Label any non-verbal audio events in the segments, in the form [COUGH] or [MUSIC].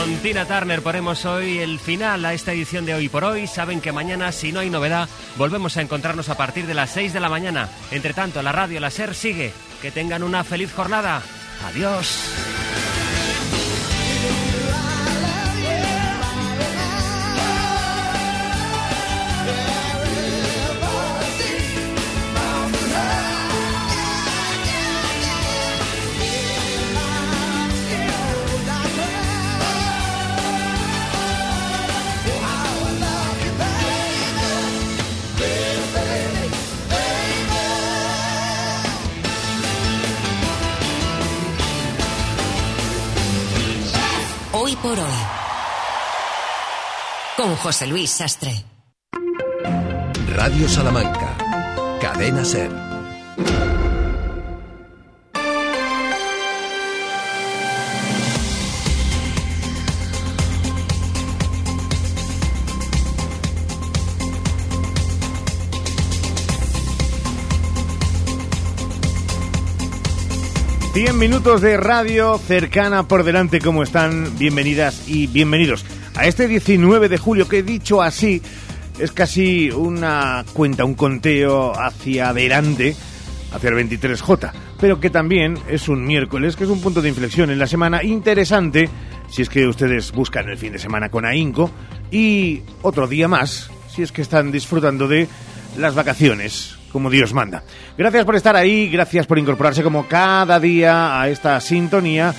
con Tina Turner ponemos hoy el final a esta edición de Hoy por Hoy. Saben que mañana, si no hay novedad, volvemos a encontrarnos a partir de las 6 de la mañana. Entre tanto, la radio, la SER sigue. Que tengan una feliz jornada. Adiós. Por hoy. Con José Luis Sastre. Radio Salamanca. Cadena Ser. Cien minutos de radio cercana por delante, ¿cómo están? Bienvenidas y bienvenidos a este 19 de julio que dicho así es casi una cuenta, un conteo hacia adelante, hacia el 23J, pero que también es un miércoles, que es un punto de inflexión en la semana interesante, si es que ustedes buscan el fin de semana con ahínco, y otro día más, si es que están disfrutando de las vacaciones, como Dios manda. Gracias por estar ahí, gracias por incorporarse como cada día a esta sintonía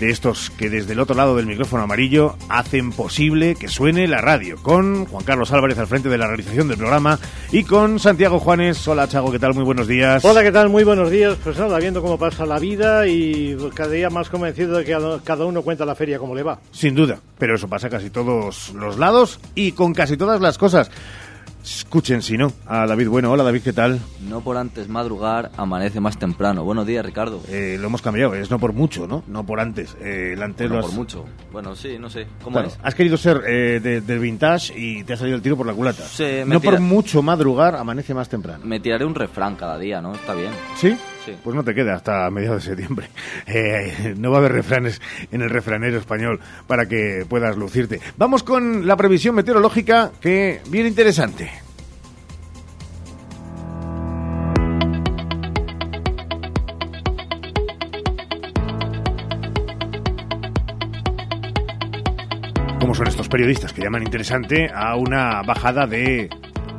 de estos que desde el otro lado del micrófono amarillo hacen posible que suene la radio, con Juan Carlos Álvarez al frente de la realización del programa y con Santiago Juanes. Hola Chago, ¿qué tal? Muy buenos días. Hola, ¿qué tal? Muy buenos días. Pues nada, viendo cómo pasa la vida y cada día más convencido de que cada uno cuenta la feria como le va. Sin duda, pero eso pasa casi todos los lados y con casi todas las cosas. Escuchen, si no, a David Bueno. Hola, David, ¿qué tal? No por antes madrugar, amanece más temprano. Buenos días, Ricardo. Eh, lo hemos cambiado, es no por mucho, ¿no? No por antes. Eh, el antes no lo has- por mucho. Bueno, sí, no sé. ¿Cómo Claro, es? has querido ser eh, de- del vintage y te ha salido el tiro por la culata. Sí, me no tira- por mucho madrugar, amanece más temprano. Me tiraré un refrán cada día, ¿no? Está bien. ¿Sí? Pues no te queda hasta mediados de septiembre. [LAUGHS] Eh, no va a haber refranes en el refranero español para que puedas lucirte. Vamos con la previsión meteorológica que viene interesante. ¿Cómo son estos periodistas que llaman interesante a una bajada de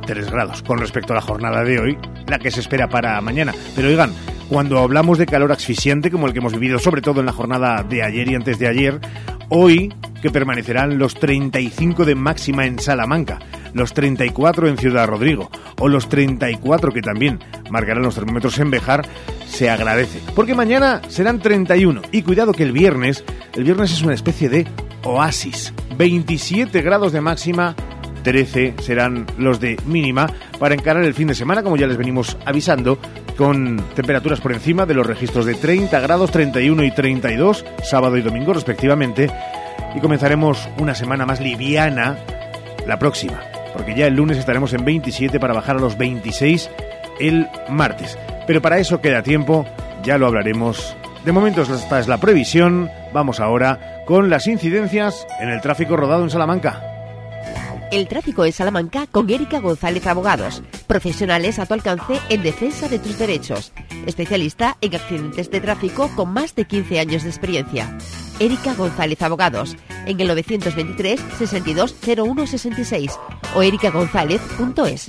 3 grados con respecto a la jornada de hoy, la que se espera para mañana? Pero oigan, cuando hablamos de calor asfixiante como el que hemos vivido sobre todo en la jornada de ayer y antes de ayer, hoy que permanecerán los 35 de máxima en Salamanca, los 34 en Ciudad Rodrigo o los 34 que también marcarán los termómetros en Bejar, se agradece. Porque mañana serán 31 y cuidado que el viernes, el viernes es una especie de oasis, 27 grados de máxima 13 serán los de mínima para encarar el fin de semana, como ya les venimos avisando, con temperaturas por encima de los registros de 30 grados, 31 y 32, sábado y domingo respectivamente, y comenzaremos una semana más liviana la próxima, porque ya el lunes estaremos en 27 para bajar a los 26 el martes. Pero para eso queda tiempo, ya lo hablaremos. De momento esta es la previsión, vamos ahora con las incidencias en el tráfico rodado en Salamanca. El tráfico en Salamanca con Erika González Abogados, profesionales a tu alcance en defensa de tus derechos, especialista en accidentes de tráfico con más de 15 años de experiencia. Erika González Abogados, en el 923 62 01 66 o erikagonzález.es.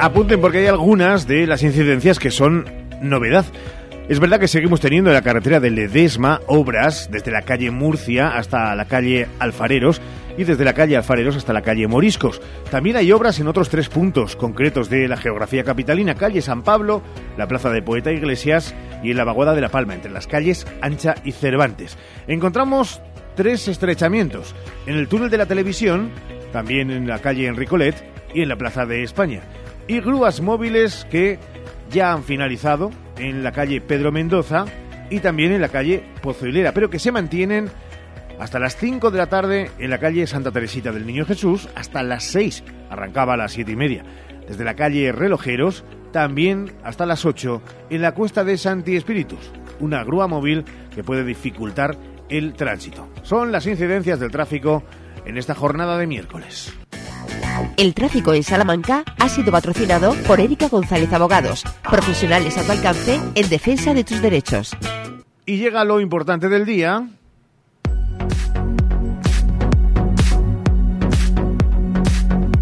Apunten porque hay algunas de las incidencias que son novedad. Es verdad que seguimos teniendo en la carretera de Ledesma obras desde la calle Murcia hasta la calle Alfareros y desde la calle Alfareros hasta la calle Moriscos. También hay obras en otros tres puntos concretos de la geografía capitalina, calle San Pablo, la plaza de Poeta Iglesias y en la vaguada de La Palma, entre las calles Ancha y Cervantes. Encontramos tres estrechamientos en el túnel de la televisión, también en la calle Enricolet y en la plaza de España. Y grúas móviles que ya han finalizado en la calle Pedro Mendoza y también en la calle Pozo Hilera, pero que se mantienen hasta las 5 de la tarde en la calle Santa Teresita del Niño Jesús, hasta las 6, arrancaba a las 7 y media. desde la calle Relojeros, también hasta las 8 en la cuesta de Santi Espíritus, una grúa móvil que puede dificultar el tránsito. Son las incidencias del tráfico en esta jornada de miércoles. El tráfico en Salamanca ha sido patrocinado por Erika González Abogados, profesionales a tu alcance en defensa de tus derechos. Y llega lo importante del día.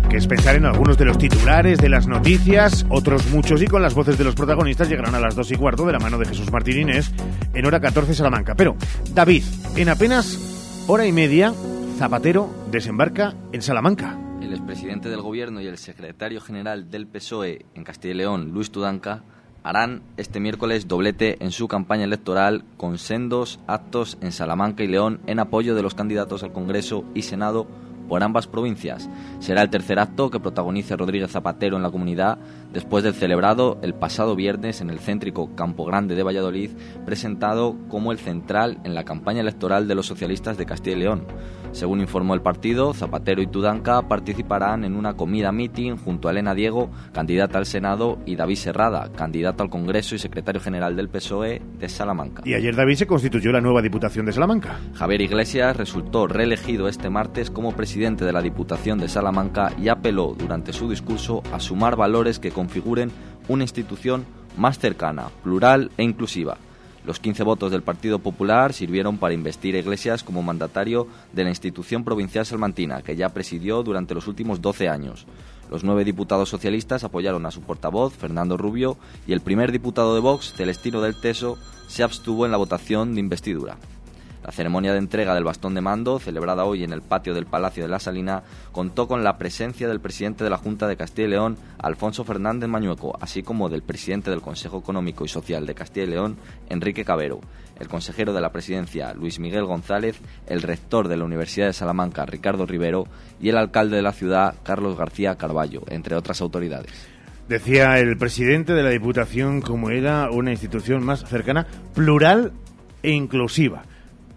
Que es pensar en algunos de los titulares de las noticias, otros muchos y con las voces de los protagonistas llegarán a las dos y cuarto de la mano de Jesús Martín Inés en hora 14 Salamanca. Pero, David, en apenas hora y media, Zapatero desembarca en Salamanca. El expresidente del gobierno y el secretario general del PSOE en Castilla y León, Luis Tudanca, harán este miércoles doblete en su campaña electoral con sendos actos en Salamanca y León en apoyo de los candidatos al Congreso y Senado por ambas provincias. Será el tercer acto que protagonice Rodríguez Zapatero en la comunidad después del celebrado el pasado viernes en el céntrico Campo Grande de Valladolid, presentado como el central en la campaña electoral de los socialistas de Castilla y León. Según informó el partido, Zapatero y Tudanca participarán en una comida meeting junto a Elena Diego, candidata al Senado, y David Serrada, candidato al Congreso y secretario general del PSOE de Salamanca. Y ayer David se constituyó la nueva Diputación de Salamanca. Javier Iglesias resultó reelegido este martes como presidente de la Diputación de Salamanca y apeló durante su discurso a sumar valores que configuren una institución más cercana, plural e inclusiva los 15 votos del Partido Popular sirvieron para investir a Iglesias como mandatario de la institución provincial salmantina, que ya presidió durante los últimos 12 años. Los nueve diputados socialistas apoyaron a su portavoz, Fernando Rubio, y el primer diputado de Vox, Celestino del Teso, se abstuvo en la votación de investidura. La ceremonia de entrega del bastón de mando, celebrada hoy en el patio del Palacio de la Salina, contó con la presencia del presidente de la Junta de Castilla y León, Alfonso Fernández Mañueco, así como del presidente del Consejo Económico y Social de Castilla y León, Enrique Cabero, el consejero de la presidencia, Luis Miguel González, el rector de la Universidad de Salamanca, Ricardo Rivero, y el alcalde de la ciudad, Carlos García Carballo, entre otras autoridades. Decía el presidente de la Diputación como era una institución más cercana, plural e inclusiva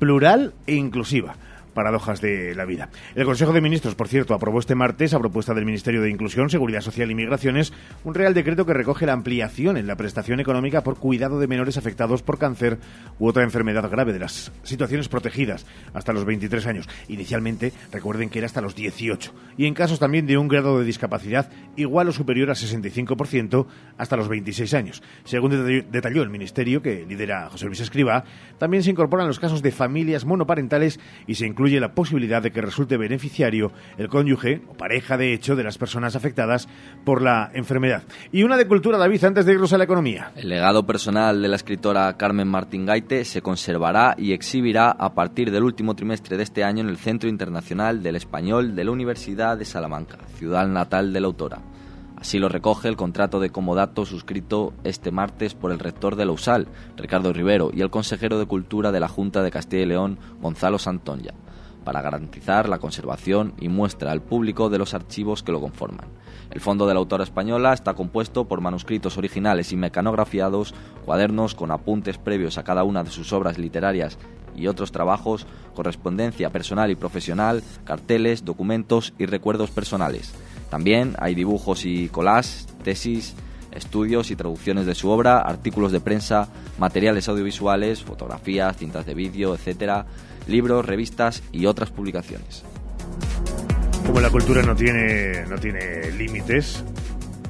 plural e inclusiva paradojas de la vida. El Consejo de Ministros, por cierto, aprobó este martes, a propuesta del Ministerio de Inclusión, Seguridad Social y Migraciones, un real decreto que recoge la ampliación en la prestación económica por cuidado de menores afectados por cáncer u otra enfermedad grave de las situaciones protegidas hasta los 23 años. Inicialmente, recuerden que era hasta los 18. Y en casos también de un grado de discapacidad igual o superior a 65% hasta los 26 años. Según detalló el Ministerio, que lidera José Luis Escriba, también se incorporan los casos de familias monoparentales y se incluye incluye la posibilidad de que resulte beneficiario el cónyuge o pareja de hecho de las personas afectadas por la enfermedad. Y una de cultura, David, antes de irnos a la economía. El legado personal de la escritora Carmen Martín Gaite se conservará y exhibirá a partir del último trimestre de este año en el Centro Internacional del Español de la Universidad de Salamanca, ciudad natal de la autora. Así lo recoge el contrato de comodato suscrito este martes por el rector de la USAL, Ricardo Rivero, y el consejero de Cultura de la Junta de Castilla y León, Gonzalo Santoña para garantizar la conservación y muestra al público de los archivos que lo conforman. El fondo de la autora española está compuesto por manuscritos originales y mecanografiados, cuadernos con apuntes previos a cada una de sus obras literarias y otros trabajos, correspondencia personal y profesional, carteles, documentos y recuerdos personales. También hay dibujos y collages, tesis, estudios y traducciones de su obra, artículos de prensa, materiales audiovisuales, fotografías, cintas de vídeo, etcétera, libros, revistas y otras publicaciones. Como la cultura no tiene, no tiene límites,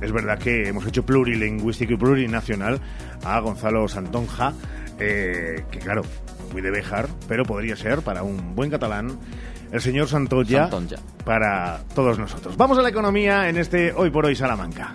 es verdad que hemos hecho plurilingüístico y plurinacional a Gonzalo Santonja, eh, que claro, muy de Bejar, pero podría ser para un buen catalán el señor Santoya, Santonja. para todos nosotros. Vamos a la economía en este Hoy por Hoy Salamanca.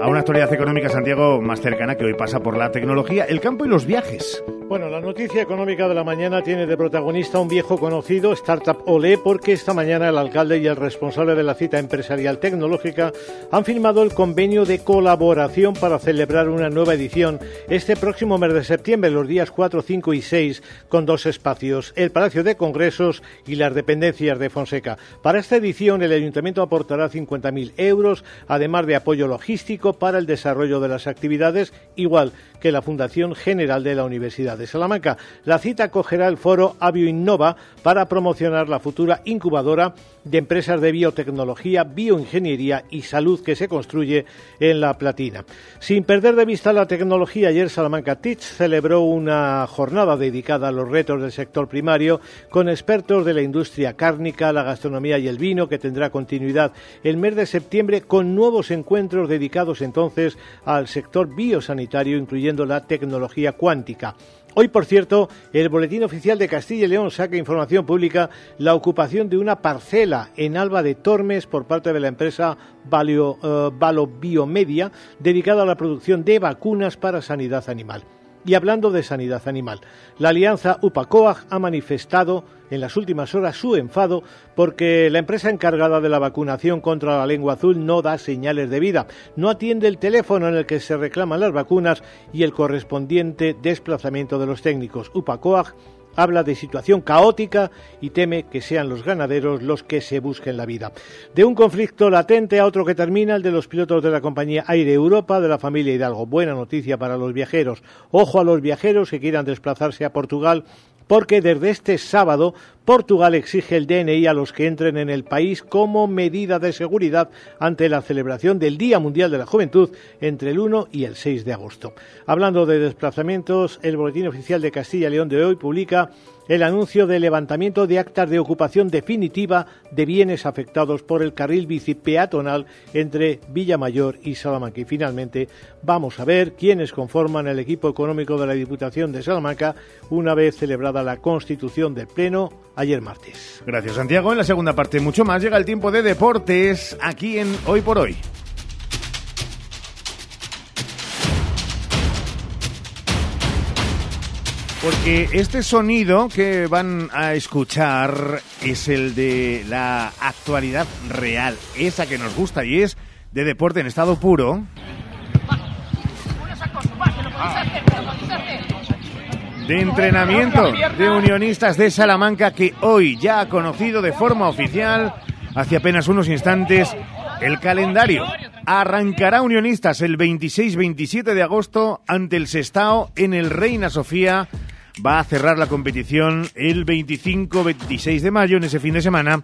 A una actualidad económica, Santiago, más cercana que hoy pasa por la tecnología, el campo y los viajes. Bueno, la noticia económica de la mañana tiene de protagonista un viejo conocido, Startup Ole, porque esta mañana el alcalde y el responsable de la cita empresarial tecnológica han firmado el convenio de colaboración para celebrar una nueva edición este próximo mes de septiembre, los días 4, 5 y 6, con dos espacios, el Palacio de Congresos y las dependencias de Fonseca. Para esta edición, el ayuntamiento aportará 50.000 euros, además de apoyo logístico para el desarrollo de las actividades, igual que la Fundación General de la Universidad de Salamanca. La cita cogerá el foro Avio Innova para promocionar la futura incubadora de empresas de biotecnología, bioingeniería y salud que se construye en La Platina. Sin perder de vista la tecnología, ayer Salamanca Teach celebró una jornada dedicada a los retos del sector primario con expertos de la industria cárnica, la gastronomía y el vino, que tendrá continuidad el mes de septiembre con nuevos encuentros dedicados entonces al sector biosanitario, incluyendo la tecnología cuántica. Hoy, por cierto, el Boletín Oficial de Castilla y León saca información pública la ocupación de una parcela en Alba de Tormes por parte de la empresa Valio, eh, Biomedia dedicada a la producción de vacunas para sanidad animal. Y hablando de sanidad animal, la alianza UPACOAG ha manifestado en las últimas horas su enfado porque la empresa encargada de la vacunación contra la lengua azul no da señales de vida, no atiende el teléfono en el que se reclaman las vacunas y el correspondiente desplazamiento de los técnicos. UPACOAG habla de situación caótica y teme que sean los ganaderos los que se busquen la vida. De un conflicto latente a otro que termina, el de los pilotos de la compañía Aire Europa de la familia Hidalgo. Buena noticia para los viajeros. Ojo a los viajeros que quieran desplazarse a Portugal porque desde este sábado Portugal exige el DNI a los que entren en el país como medida de seguridad ante la celebración del Día Mundial de la Juventud entre el 1 y el 6 de agosto. Hablando de desplazamientos, el Boletín Oficial de Castilla y León de hoy publica el anuncio de levantamiento de actas de ocupación definitiva de bienes afectados por el carril bici peatonal entre Villamayor y Salamanca. Y finalmente vamos a ver quiénes conforman el equipo económico de la Diputación de Salamanca una vez celebrada la constitución del Pleno ayer martes. Gracias Santiago. En la segunda parte mucho más llega el tiempo de deportes aquí en Hoy por Hoy. Porque este sonido que van a escuchar es el de la actualidad real, esa que nos gusta y es de deporte en estado puro. De entrenamiento de unionistas de Salamanca que hoy ya ha conocido de forma oficial, hace apenas unos instantes, el calendario. Arrancará Unionistas el 26-27 de agosto ante el Sestao en el Reina Sofía va a cerrar la competición el 25-26 de mayo, en ese fin de semana,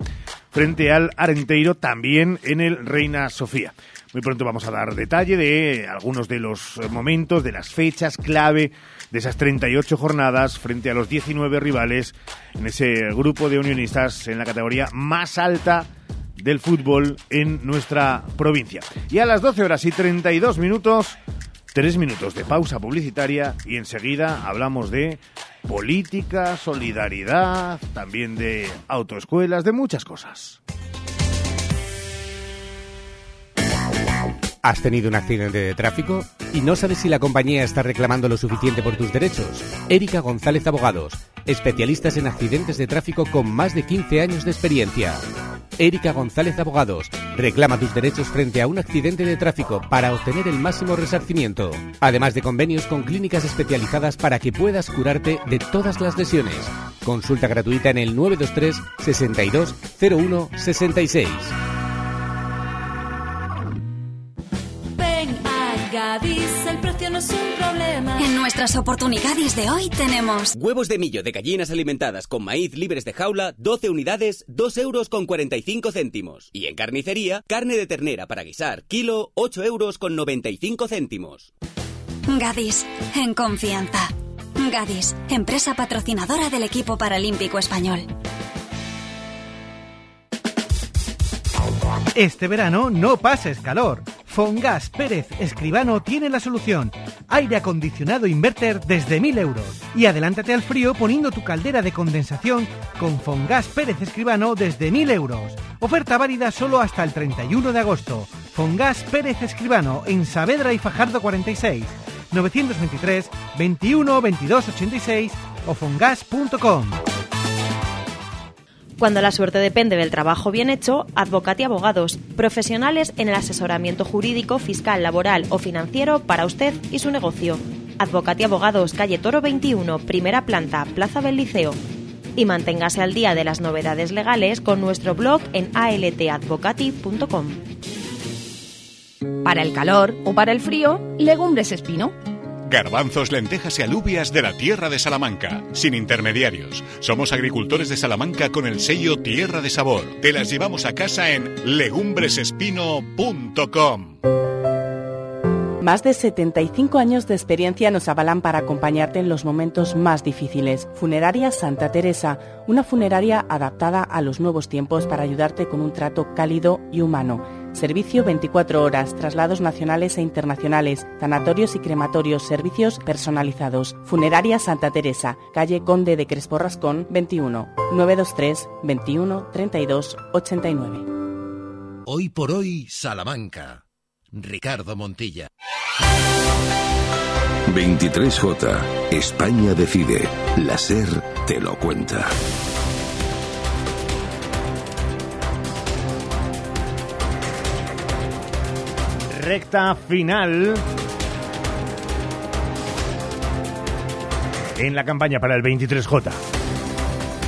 frente al Arenteiro, también en el Reina Sofía. Muy pronto vamos a dar detalle de algunos de los momentos, de las fechas clave de esas 38 jornadas frente a los 19 rivales en ese grupo de unionistas en la categoría más alta del fútbol en nuestra provincia. Y a las 12 horas y 32 minutos Tres minutos de pausa publicitaria y enseguida hablamos de política, solidaridad, también de autoescuelas, de muchas cosas. ¿Has tenido un accidente de tráfico y no sabes si la compañía está reclamando lo suficiente por tus derechos? Erika González Abogados, especialistas en accidentes de tráfico con más de 15 años de experiencia. Erika González Abogados. Reclama tus derechos frente a un accidente de tráfico para obtener el máximo resarcimiento. Además de convenios con clínicas especializadas para que puedas curarte de todas las lesiones. Consulta gratuita en el 923 62 01 66. Nuestras oportunidades de hoy tenemos huevos de millo de gallinas alimentadas con maíz libres de jaula, 12 unidades, 2 euros con 45 céntimos. Y en carnicería, carne de ternera para guisar, kilo, 8 euros con 95 céntimos. Gadis, en confianza. Gadis, empresa patrocinadora del equipo paralímpico español. Este verano no pases calor. Fongas Pérez Escribano tiene la solución. Aire acondicionado inverter desde 1000 euros. Y adelántate al frío poniendo tu caldera de condensación con Fongas Pérez Escribano desde 1000 euros. Oferta válida solo hasta el 31 de agosto. Fongas Pérez Escribano en Saavedra y Fajardo 46. 923 21 22 86 o fongas.com. Cuando la suerte depende del trabajo bien hecho, Advocati Abogados, profesionales en el asesoramiento jurídico, fiscal, laboral o financiero para usted y su negocio. Advocati Abogados, calle Toro 21, primera planta, Plaza del Liceo. Y manténgase al día de las novedades legales con nuestro blog en altadvocati.com. Para el calor o para el frío, Legumbres Espino Garbanzos, lentejas y alubias de la tierra de Salamanca, sin intermediarios. Somos agricultores de Salamanca con el sello Tierra de Sabor. Te las llevamos a casa en legumbresespino.com. Más de 75 años de experiencia nos avalan para acompañarte en los momentos más difíciles. Funeraria Santa Teresa, una funeraria adaptada a los nuevos tiempos para ayudarte con un trato cálido y humano. Servicio 24 horas, traslados nacionales e internacionales, sanatorios y crematorios, servicios personalizados. Funeraria Santa Teresa, calle Conde de Crespo Rascón 21, 923 21 32 89. Hoy por hoy, Salamanca. Ricardo Montilla. 23J. España decide. La SER te lo cuenta. Recta final. En la campaña para el 23J.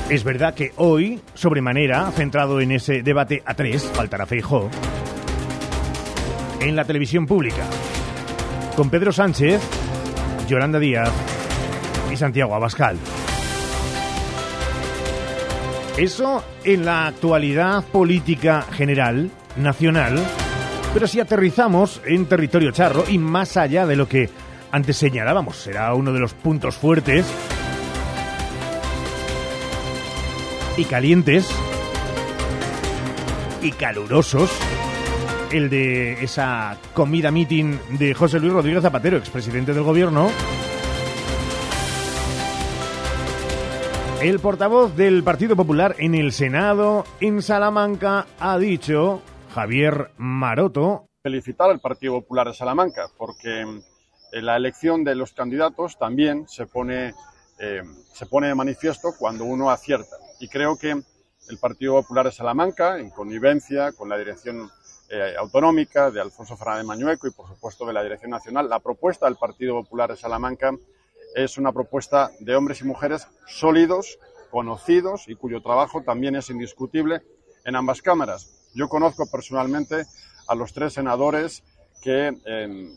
Es verdad que hoy, sobremanera, centrado en ese debate a tres, faltará Feijó, en la televisión pública, con Pedro Sánchez, Yolanda Díaz y Santiago Abascal. Eso en la actualidad política general, nacional, pero si aterrizamos en territorio charro y más allá de lo que antes señalábamos, será uno de los puntos fuertes y calientes y calurosos el de esa comida meeting de José Luis Rodríguez Zapatero, expresidente del gobierno. El portavoz del Partido Popular en el Senado, en Salamanca, ha dicho, Javier Maroto. Felicitar al Partido Popular de Salamanca, porque en la elección de los candidatos también se pone, eh, se pone de manifiesto cuando uno acierta. Y creo que el Partido Popular de Salamanca, en connivencia con la dirección eh, autonómica, de Alfonso Fernández Mañueco y, por supuesto, de la Dirección Nacional. La propuesta del Partido Popular de Salamanca es una propuesta de hombres y mujeres sólidos, conocidos y cuyo trabajo también es indiscutible en ambas cámaras. Yo conozco personalmente a los tres senadores que em,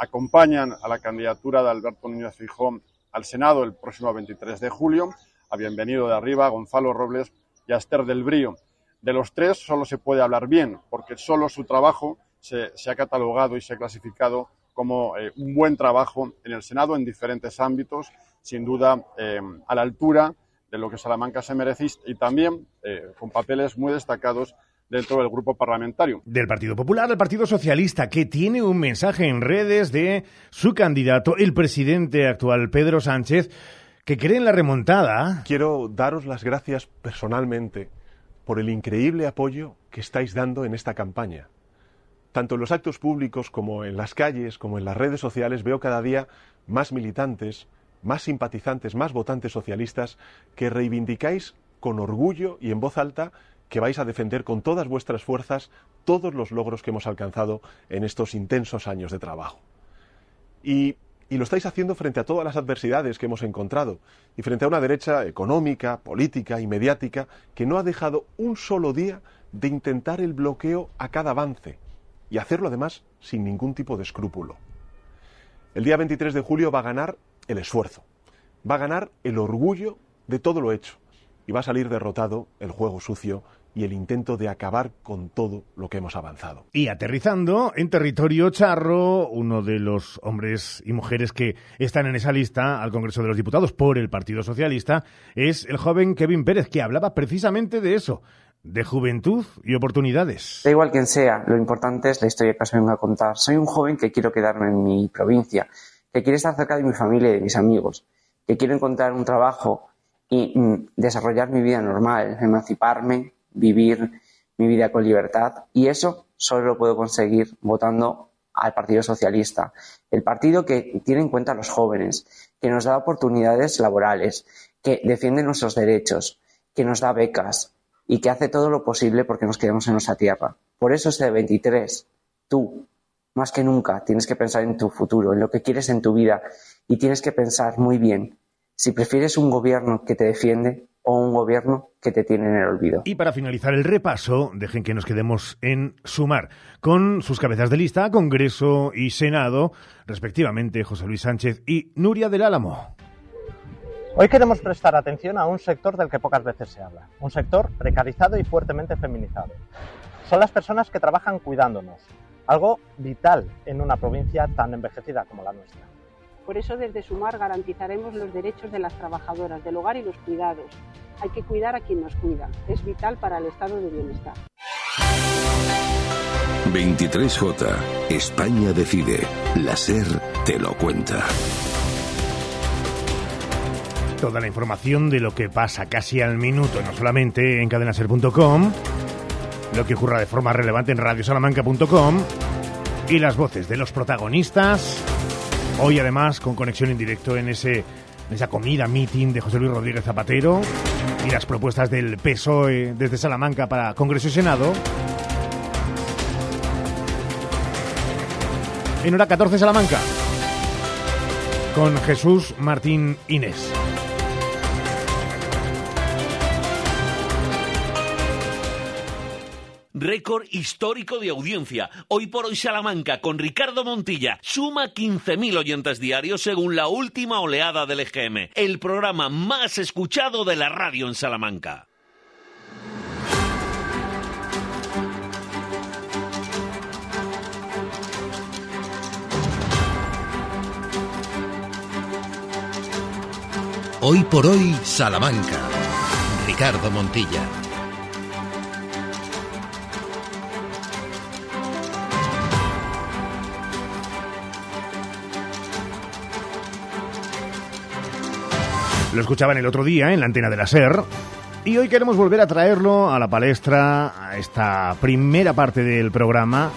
acompañan a la candidatura de Alberto Núñez Fijón al Senado el próximo 23 de julio. A bienvenido de arriba, Gonzalo Robles y a Esther del Brío. De los tres solo se puede hablar bien, porque solo su trabajo se, ha catalogado y se ha clasificado como eh, un buen trabajo en el Senado en diferentes ámbitos, sin duda eh, a la altura de lo que Salamanca se merece y también eh, con papeles muy destacados dentro del grupo parlamentario. Del Partido Popular, del Partido Socialista, que tiene un mensaje en redes de su candidato, el presidente actual, Pedro Sánchez, que cree en la remontada. Quiero daros las gracias personalmente por el increíble apoyo que estáis dando en esta campaña. Tanto en los actos públicos como en las calles, como en las redes sociales, veo cada día más militantes, más simpatizantes, más votantes socialistas que reivindicáis con orgullo y en voz alta que vais a defender con todas vuestras fuerzas todos los logros que hemos alcanzado en estos intensos años de trabajo. Y lo estáis haciendo frente a todas las adversidades que hemos encontrado y frente a una derecha económica, política y mediática que no ha dejado un solo día de intentar el bloqueo a cada avance y hacerlo además sin ningún tipo de escrúpulo. El día 23 de julio va a ganar el esfuerzo, va a ganar el orgullo de todo lo hecho y va a salir derrotado el juego sucio y el intento de acabar con todo lo que hemos avanzado. Y aterrizando en territorio charro, uno de los hombres y mujeres que están en esa lista al Congreso de los Diputados por el Partido Socialista es el joven Kevin Pérez, que hablaba precisamente de eso, de juventud y oportunidades. Da igual quien sea, lo importante es la historia que os vengo a contar. Soy un joven que quiero quedarme en mi provincia, que quiere estar cerca de mi familia y de mis amigos, que quiero encontrar un trabajo y mm, desarrollar mi vida normal, emanciparme, vivir mi vida con libertad y eso solo lo puedo conseguir votando al Partido Socialista, el partido que tiene en cuenta a los jóvenes, que nos da oportunidades laborales, que defiende nuestros derechos, que nos da becas y que hace todo lo posible porque nos quedemos en nuestra tierra. Por eso este 23, tú, más que nunca, tienes que pensar en tu futuro, en lo que quieres en tu vida y tienes que pensar muy bien si prefieres un gobierno que te defiende o un gobierno que te tienen en el olvido. Y para finalizar el repaso, dejen que nos quedemos en sumar con sus cabezas de lista, Congreso y Senado, respectivamente José Luis Sánchez y Nuria del Álamo. Hoy queremos prestar atención a un sector del que pocas veces se habla, un sector precarizado y fuertemente feminizado. Son las personas que trabajan cuidándonos, algo vital en una provincia tan envejecida como la nuestra. Por eso desde Sumar garantizaremos los derechos de las trabajadoras del hogar y los cuidados. Hay que cuidar a quien nos cuida. Es vital para el estado de bienestar. 23J. España decide. La SER te lo cuenta. Toda la información de lo que pasa casi al minuto, no solamente en cadenaser.com, lo que ocurra de forma relevante en radiosalamanca.com y las voces de los protagonistas. Hoy además con conexión en directo en ese en esa comida meeting de José Luis Rodríguez Zapatero y las propuestas del PSOE desde Salamanca para Congreso y Senado. En hora 14 Salamanca con Jesús Martín Inés. Récord histórico de audiencia. Hoy por hoy Salamanca con Ricardo Montilla suma 15.000 oyentes diarios según la última oleada del EGM, el programa más escuchado de la radio en Salamanca. Hoy por hoy Salamanca. Ricardo Montilla. Lo escuchaban el otro día en la antena de la SER. Y hoy queremos volver a traerlo a la palestra, a esta primera parte del programa,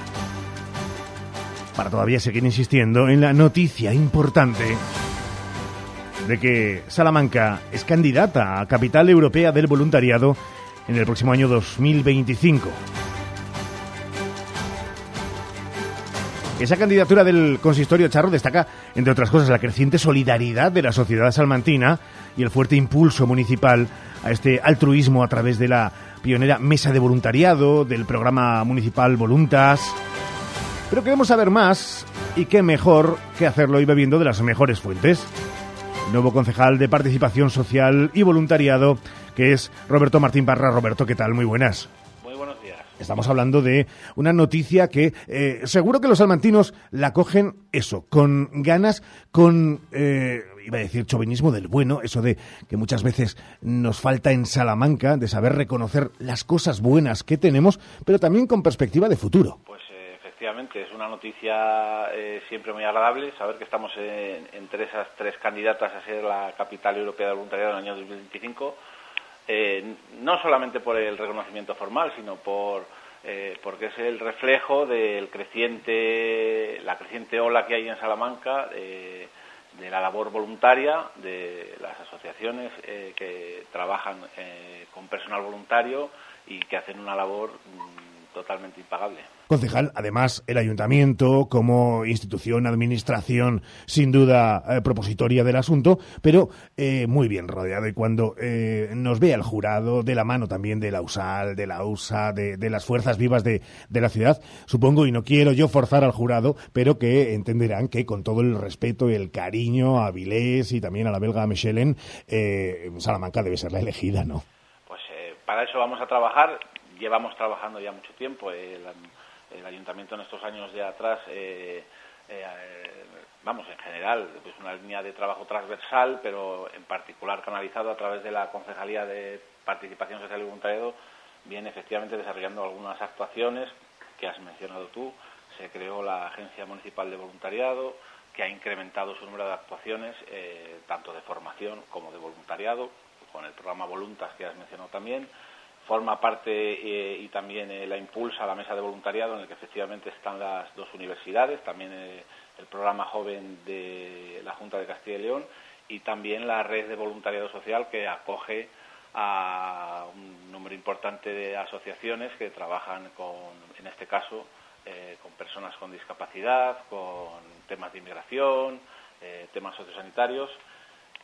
para todavía seguir insistiendo en la noticia importante de que Salamanca es candidata a Capital Europea del Voluntariado en el próximo año 2025. Esa candidatura del consistorio Charro destaca, entre otras cosas, la creciente solidaridad de la sociedad salmantina y el fuerte impulso municipal a este altruismo a través de la pionera Mesa de Voluntariado, del programa municipal Voluntas. Pero queremos saber más y qué mejor que hacerlo y bebiendo de las mejores fuentes. Nuevo concejal de Participación Social y Voluntariado, que es Roberto Martín Parra. Roberto, ¿qué tal? Muy buenas. Estamos hablando de una noticia que eh, seguro que los salmantinos la cogen eso, con ganas, con, eh, iba a decir, chauvinismo del bueno, eso de que muchas veces nos falta en Salamanca, de saber reconocer las cosas buenas que tenemos, pero también con perspectiva de futuro. Pues eh, efectivamente, es una noticia siempre muy agradable saber que estamos entre esas tres candidatas a ser la capital europea del voluntariado en el año 2025 eh, no solamente por el reconocimiento formal, sino por eh, porque es el reflejo del creciente, la creciente ola que hay en Salamanca de, la labor voluntaria de las asociaciones eh, que trabajan con personal voluntario y que hacen una labor mm, totalmente impagable. Concejal, además, el ayuntamiento como institución, administración, sin duda eh, propositoria del asunto, pero eh, muy bien rodeado. Y cuando eh, nos vea el jurado, de la mano también de la USAL, de la USA, de, las fuerzas vivas de, la ciudad, supongo, y no quiero yo forzar al jurado, pero que entenderán que con todo el respeto y el cariño a Vilés y también a la belga Mechelen, Salamanca debe ser la elegida, ¿no? Pues para eso vamos a trabajar. Llevamos trabajando ya mucho tiempo el ayuntamiento en estos años de atrás, eh, eh, vamos, en general, es pues una línea de trabajo transversal, pero en particular canalizado a través de la Concejalía de Participación Social y Voluntariado, viene efectivamente desarrollando algunas actuaciones que has mencionado tú. Se creó la Agencia Municipal de Voluntariado, que ha incrementado su número de actuaciones, eh, tanto de formación como de voluntariado, con el programa Voluntas que has mencionado también forma parte eh, y también eh, la impulsa la mesa de voluntariado en el que efectivamente están las dos universidades, también eh, el programa joven de la Junta de Castilla y León y también la red de voluntariado social que acoge a un número importante de asociaciones que trabajan con, en este caso, con personas con discapacidad, con temas de inmigración, temas sociosanitarios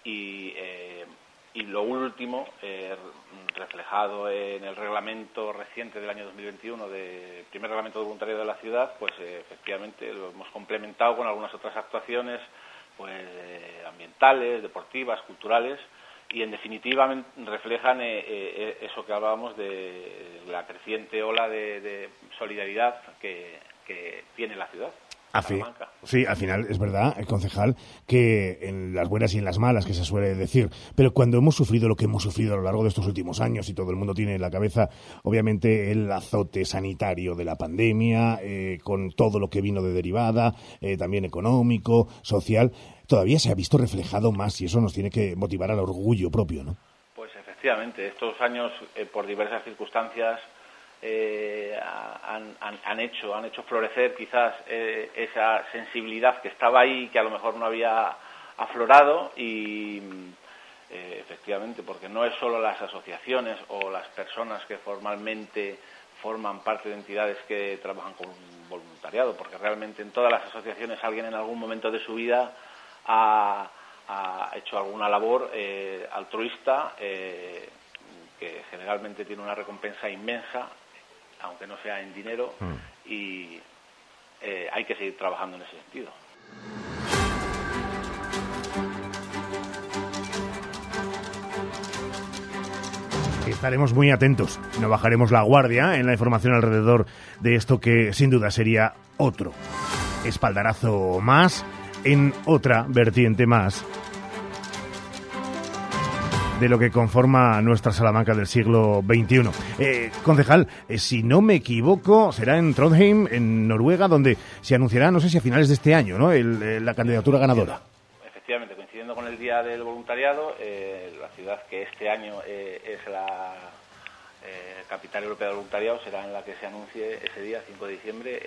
y y lo último, eh, reflejado en el reglamento reciente del año 2021, del primer reglamento de voluntariado de la ciudad, pues eh, efectivamente lo hemos complementado con algunas otras actuaciones pues, eh, ambientales, deportivas, culturales, y en definitiva reflejan eso que hablábamos de la creciente ola de, solidaridad que tiene la ciudad sí, al final es verdad, el concejal, que en las buenas y en las malas, que se suele decir, pero cuando hemos sufrido lo que hemos sufrido a lo largo de estos últimos años y todo el mundo tiene en la cabeza, obviamente, el azote sanitario de la pandemia, eh, con todo lo que vino de derivada, eh, también económico, social, todavía se ha visto reflejado más y eso nos tiene que motivar al orgullo propio, ¿no? Pues efectivamente, estos años, eh, por diversas circunstancias, eh, han, hecho han hecho florecer quizás eh, esa sensibilidad que estaba ahí que a lo mejor no había aflorado y eh, efectivamente porque no es solo las asociaciones o las personas que formalmente forman parte de entidades que trabajan con voluntariado porque realmente en todas las asociaciones alguien en algún momento de su vida ha, hecho alguna labor altruista que generalmente tiene una recompensa inmensa aunque no sea en dinero, mm. y eh, hay que seguir trabajando en ese sentido. Estaremos muy atentos, no bajaremos la guardia en la información alrededor de esto que sin duda sería otro espaldarazo más en otra vertiente más de lo que conforma nuestra Salamanca del siglo XXI. Eh, concejal, eh, si no me equivoco, será en Trondheim, en Noruega, donde se anunciará, no sé si a finales de este año, ¿no? Eh, la candidatura ganadora. Efectivamente, coincidiendo con el Día del Voluntariado, la ciudad que este año es la capital europea del voluntariado será en la que se anuncie ese día, 5 de diciembre,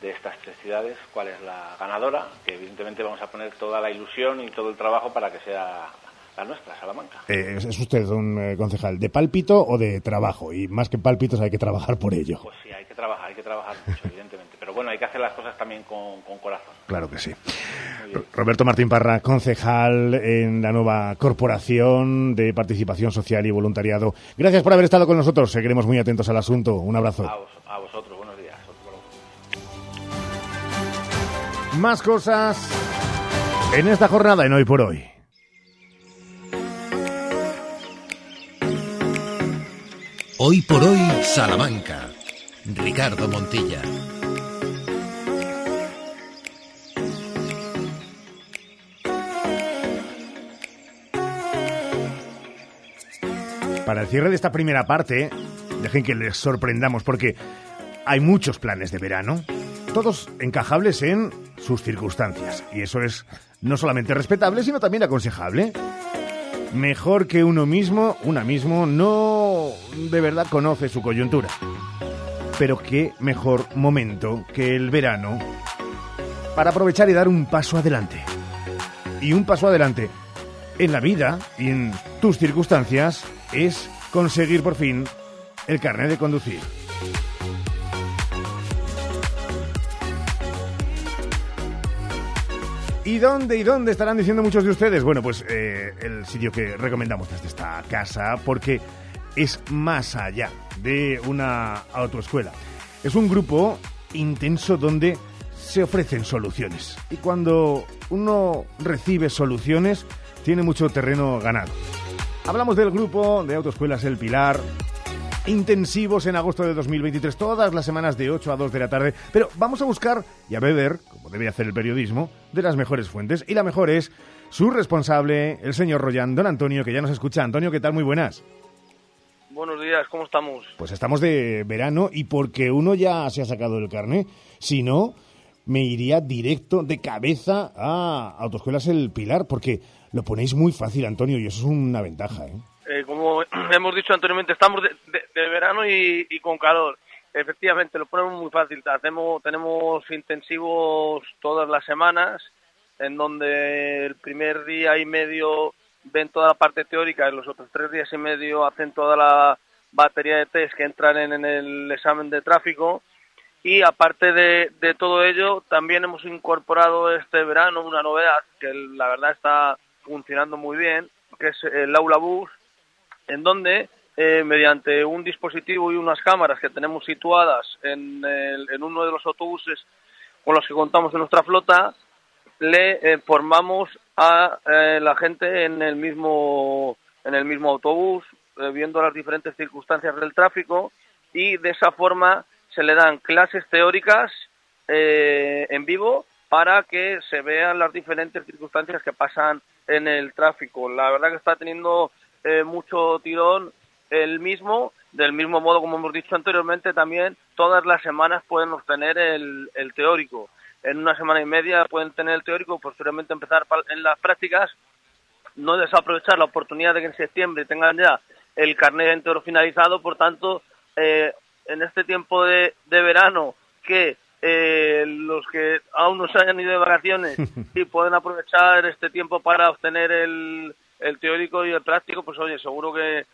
de estas tres ciudades, cuál es la ganadora, que evidentemente vamos a poner toda la ilusión y todo el trabajo para que sea la nuestra, Salamanca. Eh, ¿Es usted un eh, concejal de pálpito o de trabajo? Y más que pálpitos hay que trabajar por ello. Pues sí, hay que trabajar, hay que trabajar mucho, [LAUGHS] evidentemente. Pero bueno, hay que hacer las cosas también con, corazón. Claro que sí. Roberto Martín Parra, concejal en la nueva Corporación de Participación Social y Voluntariado. Gracias por haber estado con nosotros. Seguiremos muy atentos al asunto. Un abrazo. A, vosotros, buenos días. Más cosas en esta jornada en Hoy por Hoy. Hoy por hoy, Salamanca. Ricardo Montilla. Para el cierre de esta primera parte, dejen que les sorprendamos porque hay muchos planes de verano, todos encajables en sus circunstancias. Y eso es no solamente respetable, sino también aconsejable mejor que uno mismo, una mismo, no de verdad conoce su coyuntura. Pero qué mejor momento que el verano para aprovechar y dar un paso adelante. Y un paso adelante en la vida y en tus circunstancias es conseguir por fin el carnet de conducir. ¿Y dónde y dónde estarán diciendo muchos de ustedes? Bueno, pues eh, el sitio que recomendamos desde esta casa, porque es más allá de una autoescuela. Es un grupo intenso donde se ofrecen soluciones. Y cuando uno recibe soluciones, tiene mucho terreno ganado. Hablamos del grupo de autoescuelas El Pilar, intensivos en agosto de 2023, todas las semanas de 8 a 2 de la tarde. Pero vamos a buscar y a beber, como debe hacer el periodismo, de las mejores fuentes. Y la mejor es su responsable, el señor Royan, don Antonio, que ya nos escucha. Antonio, ¿qué tal? Muy buenas. Buenos días, ¿cómo estamos? Pues estamos de verano y porque uno ya se ha sacado el carne, si no, me iría directo de cabeza a Autoescuelas El Pilar, porque lo ponéis muy fácil, Antonio, y eso es una ventaja, ¿eh? Eh, como [CLEARS THROAT] hemos dicho anteriormente, estamos de, verano y, con calor. Efectivamente, lo ponemos muy fácil. Hacemos, tenemos intensivos todas las semanas, en donde el primer día y medio ven toda la parte teórica y los otros tres días y medio hacen toda la batería de test que entran en, el examen de tráfico. Y aparte de, de todo ello, también hemos incorporado este verano una novedad que la verdad está funcionando muy bien, que es el aula bus, en donde eh, mediante un dispositivo y unas cámaras que tenemos situadas en, en uno de los autobuses con los que contamos en nuestra flota, le eh, formamos a eh, la gente en el mismo en el mismo autobús, viendo las diferentes circunstancias del tráfico y de esa forma se le dan clases teóricas en vivo para que se vean las diferentes circunstancias que pasan en el tráfico. La verdad que está teniendo eh, mucho tirón el mismo, del mismo modo como hemos dicho anteriormente, también todas las semanas pueden obtener el, el teórico. En una semana y media pueden tener el teórico, posteriormente empezar en las prácticas, no desaprovechar la oportunidad de que en septiembre tengan ya el carnet entero finalizado, por tanto, eh, en este tiempo de, de verano que eh, los que aún no se hayan ido de vacaciones [LAUGHS] y pueden aprovechar este tiempo para obtener el, el teórico y el práctico, pues oye, seguro que,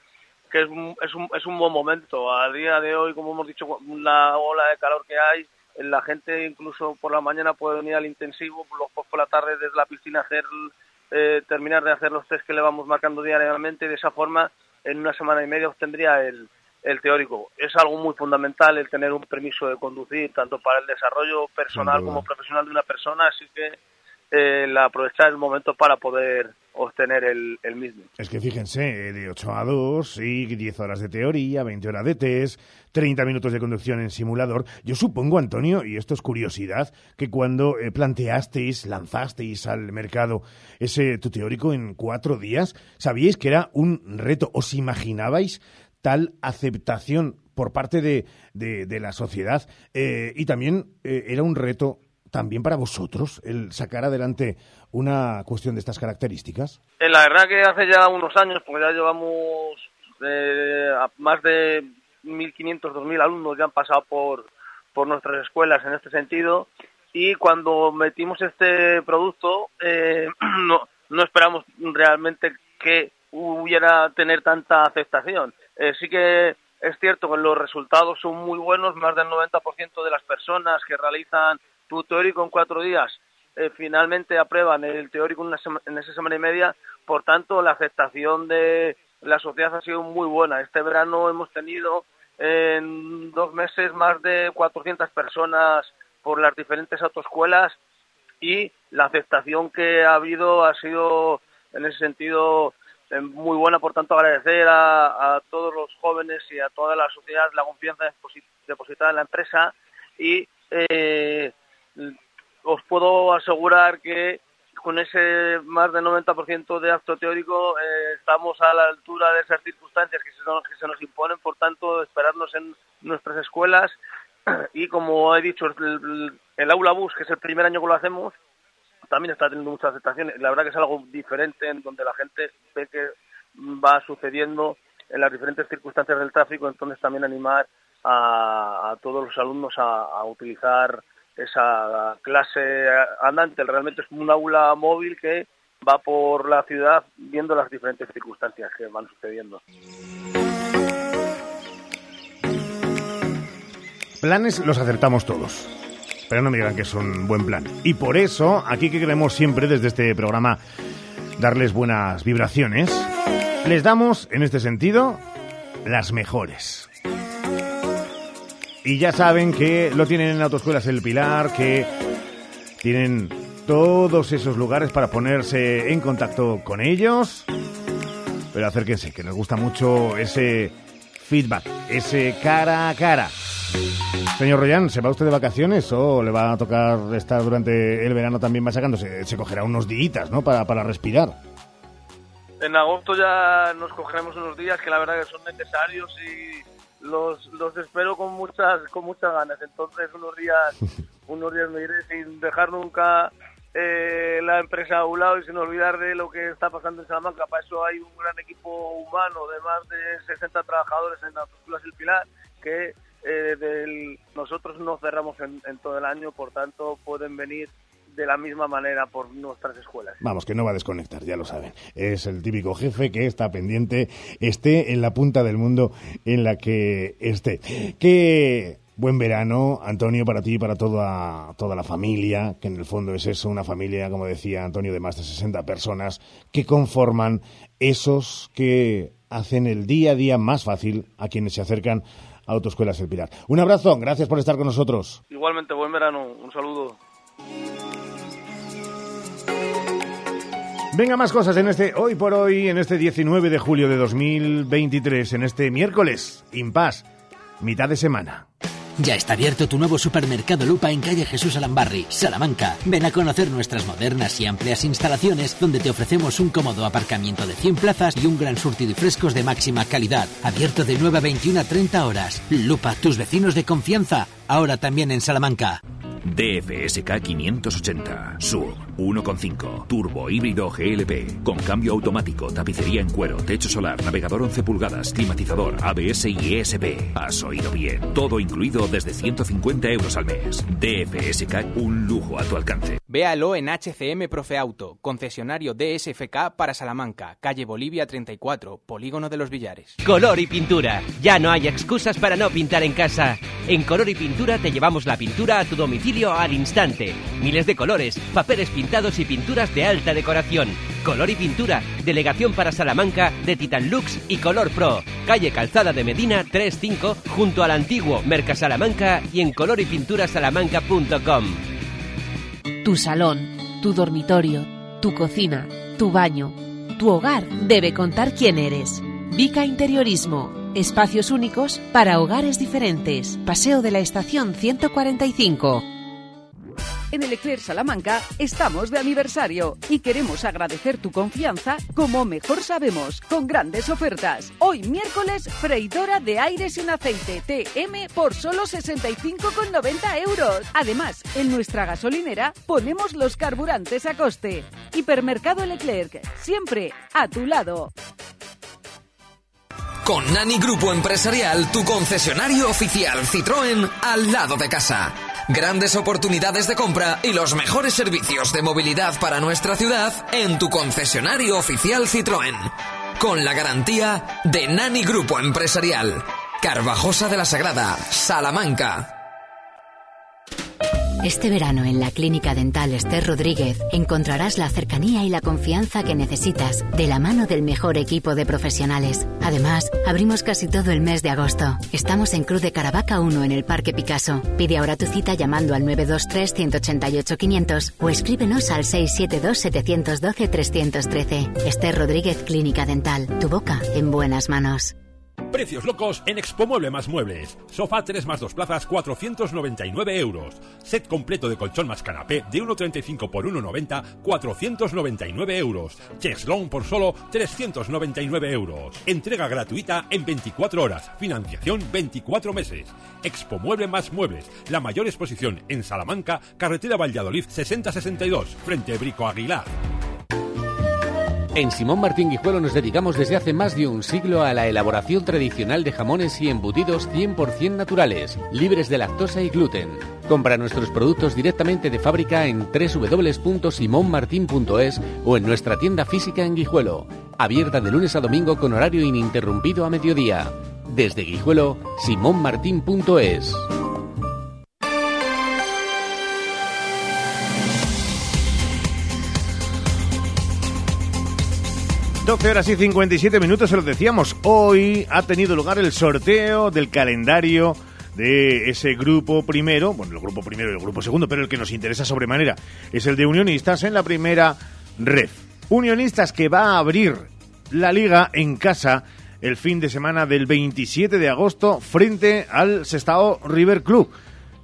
que es, un, es, un, es un buen momento. A día de hoy, como hemos dicho, la ola de calor que hay, la gente incluso por la mañana puede venir al intensivo, luego por la tarde desde la piscina hacer eh, terminar de hacer los test que le vamos marcando diariamente y de esa forma en una semana y media obtendría el, el teórico. Es algo muy fundamental el tener un permiso de conducir, tanto para el desarrollo personal como profesional de una persona, así que el aprovechar el momento para poder obtener el, mismo. Es que fíjense, de 8 a 2 y 10 horas de teoría, 20 horas de test, 30 minutos de conducción en simulador. Yo supongo, Antonio, y esto es curiosidad, que cuando eh, planteasteis, lanzasteis al mercado ese tu teórico en cuatro días, ¿sabíais que era un reto? ¿Os imaginabais tal aceptación por parte de, de, la sociedad eh, y también eh, era un reto también para vosotros el sacar adelante una cuestión de estas características? Eh, la verdad que hace ya unos años, porque ya llevamos más de 1.500, 2.000 alumnos ya han pasado por, por nuestras escuelas en este sentido y cuando metimos este producto [CLEARS THROAT] no, no esperamos realmente que hubiera tener tanta aceptación. Eh, sí que es cierto que los resultados son muy buenos, más del 90% de las personas que realizan tu teórico en cuatro días eh, finalmente aprueban el teórico en, esa semana y media, por tanto la aceptación de la sociedad ha sido muy buena. Este verano hemos tenido en dos meses más de 400 personas por las diferentes autoescuelas y la aceptación que ha habido ha sido en ese sentido muy buena, por tanto agradecer a, todos los jóvenes y a toda la sociedad la confianza depositada en la empresa y eh, os puedo asegurar que con ese más del 90% de acto teórico eh, estamos a la altura de esas circunstancias que se, nos, imponen, por tanto esperarnos en nuestras escuelas [CLEARS THROAT] y como he dicho el aula bus que es el primer año que lo hacemos también está teniendo mucha aceptación. La verdad que es algo diferente en donde la gente ve que va sucediendo en las diferentes circunstancias del tráfico, entonces también animar a, todos los alumnos a, utilizar esa clase andante. Realmente es un aula móvil que va por la ciudad viendo las diferentes circunstancias que van sucediendo. Planes los acertamos todos pero no me digan que es un buen plan. Y por eso, aquí que queremos siempre desde este programa darles buenas vibraciones, les damos, en este sentido, las mejores. Y ya saben que lo tienen en Autoescuelas El Pilar, que tienen todos esos lugares para ponerse en contacto con ellos. Pero acérquense, que nos gusta mucho ese feedback, ese cara a cara. Señor Royan, ¿se va usted de vacaciones o le va a tocar estar durante el verano también machacándose? Se cogerá unos días, ¿no? Para, para respirar. En agosto ya nos cogeremos unos días que la verdad que son necesarios y los, los espero con muchas con muchas ganas. Entonces unos días [LAUGHS] unos días me iré sin dejar nunca eh, la empresa a un lado y sin olvidar de lo que está pasando en Salamanca. Para eso hay un gran equipo humano de más de 60 trabajadores en las El Pilar que eh, nosotros no cerramos en, todo el año, por tanto pueden venir de la misma manera por nuestras escuelas. Vamos, que no va a desconectar, ya lo saben. Es el típico jefe que está pendiente, esté en la punta del mundo en la que esté. Que Buen verano, Antonio, para ti y para toda, toda la familia, que en el fondo es eso, una familia, como decía Antonio, de más de 60 personas, que conforman esos que hacen el día a día más fácil a quienes se acercan a Autoescuelas El Pilar. Un abrazo, gracias por estar con nosotros. Igualmente, buen verano, un saludo. Venga, más cosas en este hoy por hoy, en este 19 de julio de 2023, en este miércoles, impas, mitad de semana. Ya está abierto tu nuevo supermercado Lupa en calle Jesús Alambarri, Salamanca. Ven a conocer nuestras modernas y amplias instalaciones donde te ofrecemos un cómodo aparcamiento de 100 plazas y un gran surtido y frescos de máxima calidad. Abierto de 9 a 21 a 30 horas. Lupa, tus vecinos de confianza, ahora también en Salamanca. DFSK 580 Sur 1.5 Turbo híbrido GLP con cambio automático, tapicería en cuero, techo solar, navegador 11 pulgadas, climatizador, ABS y ESP. Has oído bien. Todo incluido desde 150 euros al mes. DFSK un lujo a tu alcance. Véalo en HCM Profe Auto, concesionario DSFK para Salamanca, calle Bolivia 34, Polígono de los Villares. Color y pintura. Ya no hay excusas para no pintar en casa. En Color y Pintura te llevamos la pintura a tu domicilio al instante. Miles de colores, papeles pintados y pinturas de alta decoración. Color y Pintura, delegación para Salamanca de Titan Lux y Color Pro. Calle Calzada de Medina 35 junto al antiguo Mercasalamanca y en colorypinturasalamanca.com. Tu salón, tu dormitorio, tu cocina, tu baño, tu hogar debe contar quién eres. Vica Interiorismo. Espacios únicos para hogares diferentes. Paseo de la Estación 145. En el Salamanca estamos de aniversario y queremos agradecer tu confianza como mejor sabemos, con grandes ofertas. Hoy miércoles, freidora de aire sin aceite TM por solo 65,90 euros. Además, en nuestra gasolinera ponemos los carburantes a coste. Hipermercado Leclerc, siempre a tu lado. Con Nani Grupo Empresarial, tu concesionario oficial Citroën al lado de casa. Grandes oportunidades de compra y los mejores servicios de movilidad para nuestra ciudad en tu concesionario oficial Citroën. Con la garantía de Nani Grupo Empresarial. Carvajosa de la Sagrada, Salamanca. Este verano en la Clínica Dental Esther Rodríguez encontrarás la cercanía y la confianza que necesitas de la mano del mejor equipo de profesionales. Además, abrimos casi todo el mes de agosto. Estamos en Cruz de Caravaca 1 en el Parque Picasso. Pide ahora tu cita llamando al 923 188 500 o escríbenos al 672 712 313. Esther Rodríguez Clínica Dental. Tu boca en buenas manos. Precios locos en Expo Mueble más Muebles. Sofá 3 más 2 plazas, 499 euros. Set completo de colchón más canapé de 1,35 por 1,90, 499 euros. Cheslong por solo 399 euros. Entrega gratuita en 24 horas. Financiación 24 meses. Expo Mueble más Muebles. La mayor exposición en Salamanca, carretera Valladolid 6062, frente Brico Aguilar. En Simón Martín Guijuelo nos dedicamos desde hace más de un siglo a la elaboración tradicional de jamones y embutidos 100% naturales, libres de lactosa y gluten. Compra nuestros productos directamente de fábrica en www.simonmartin.es o en nuestra tienda física en Guijuelo, abierta de lunes a domingo con horario ininterrumpido a mediodía. Desde Guijuelo, simonmartin.es. 12 horas y 57 minutos, se lo decíamos. Hoy ha tenido lugar el sorteo del calendario de ese grupo primero, bueno, el grupo primero y el grupo segundo, pero el que nos interesa sobremanera es el de Unionistas en la primera red. Unionistas que va a abrir la liga en casa el fin de semana del 27 de agosto frente al Sestao River Club.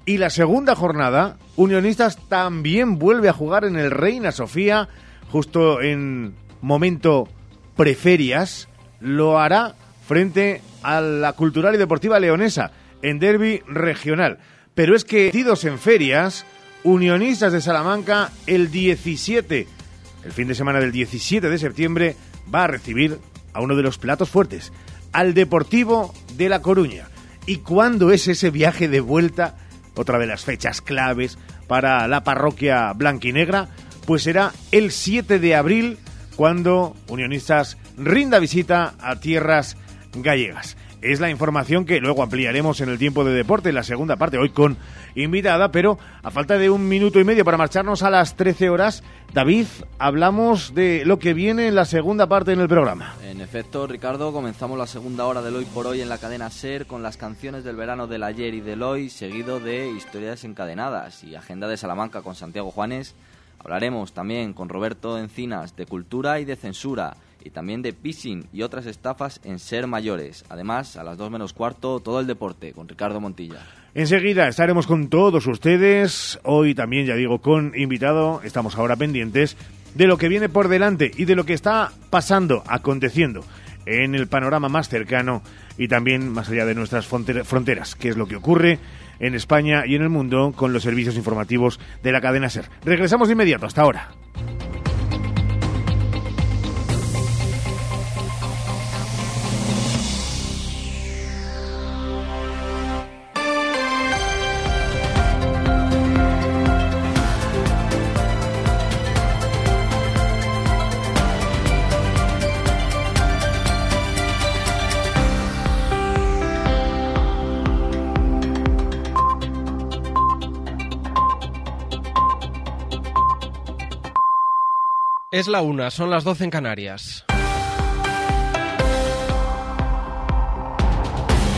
Y la segunda jornada, Unionistas también vuelve a jugar en el Reina Sofía, justo en momento preferias, lo hará frente a la Cultural y Deportiva Leonesa en derby regional. Pero es que, tidos en ferias, Unionistas de Salamanca el 17, el fin de semana del 17 de septiembre, va a recibir a uno de los platos fuertes, al Deportivo de La Coruña. ¿Y cuándo es ese viaje de vuelta? Otra de las fechas claves para la parroquia blanquinegra, pues será el 7 de abril cuando Unionistas rinda visita a tierras gallegas. Es la información que luego ampliaremos en el tiempo de deporte, en la segunda parte, hoy con invitada, pero a falta de un minuto y medio para marcharnos a las 13 horas, David, hablamos de lo que viene en la segunda parte en el programa. En efecto, Ricardo, comenzamos la segunda hora del hoy por hoy en la cadena SER con las canciones del verano del ayer y del hoy, seguido de historias encadenadas y agenda de Salamanca con Santiago Juanes. Hablaremos también con Roberto Encinas de cultura y de censura y también de phishing y otras estafas en ser mayores. Además, a las 2 menos cuarto, todo el deporte con Ricardo Montilla. Enseguida estaremos con todos ustedes. Hoy también, ya digo, con invitado. Estamos ahora pendientes de lo que viene por delante y de lo que está pasando, aconteciendo en el panorama más cercano y también más allá de nuestras fronteras, que es lo que ocurre en España y en el mundo con los servicios informativos de la cadena SER. Regresamos de inmediato, hasta ahora. Es la una, son las 12 en Canarias.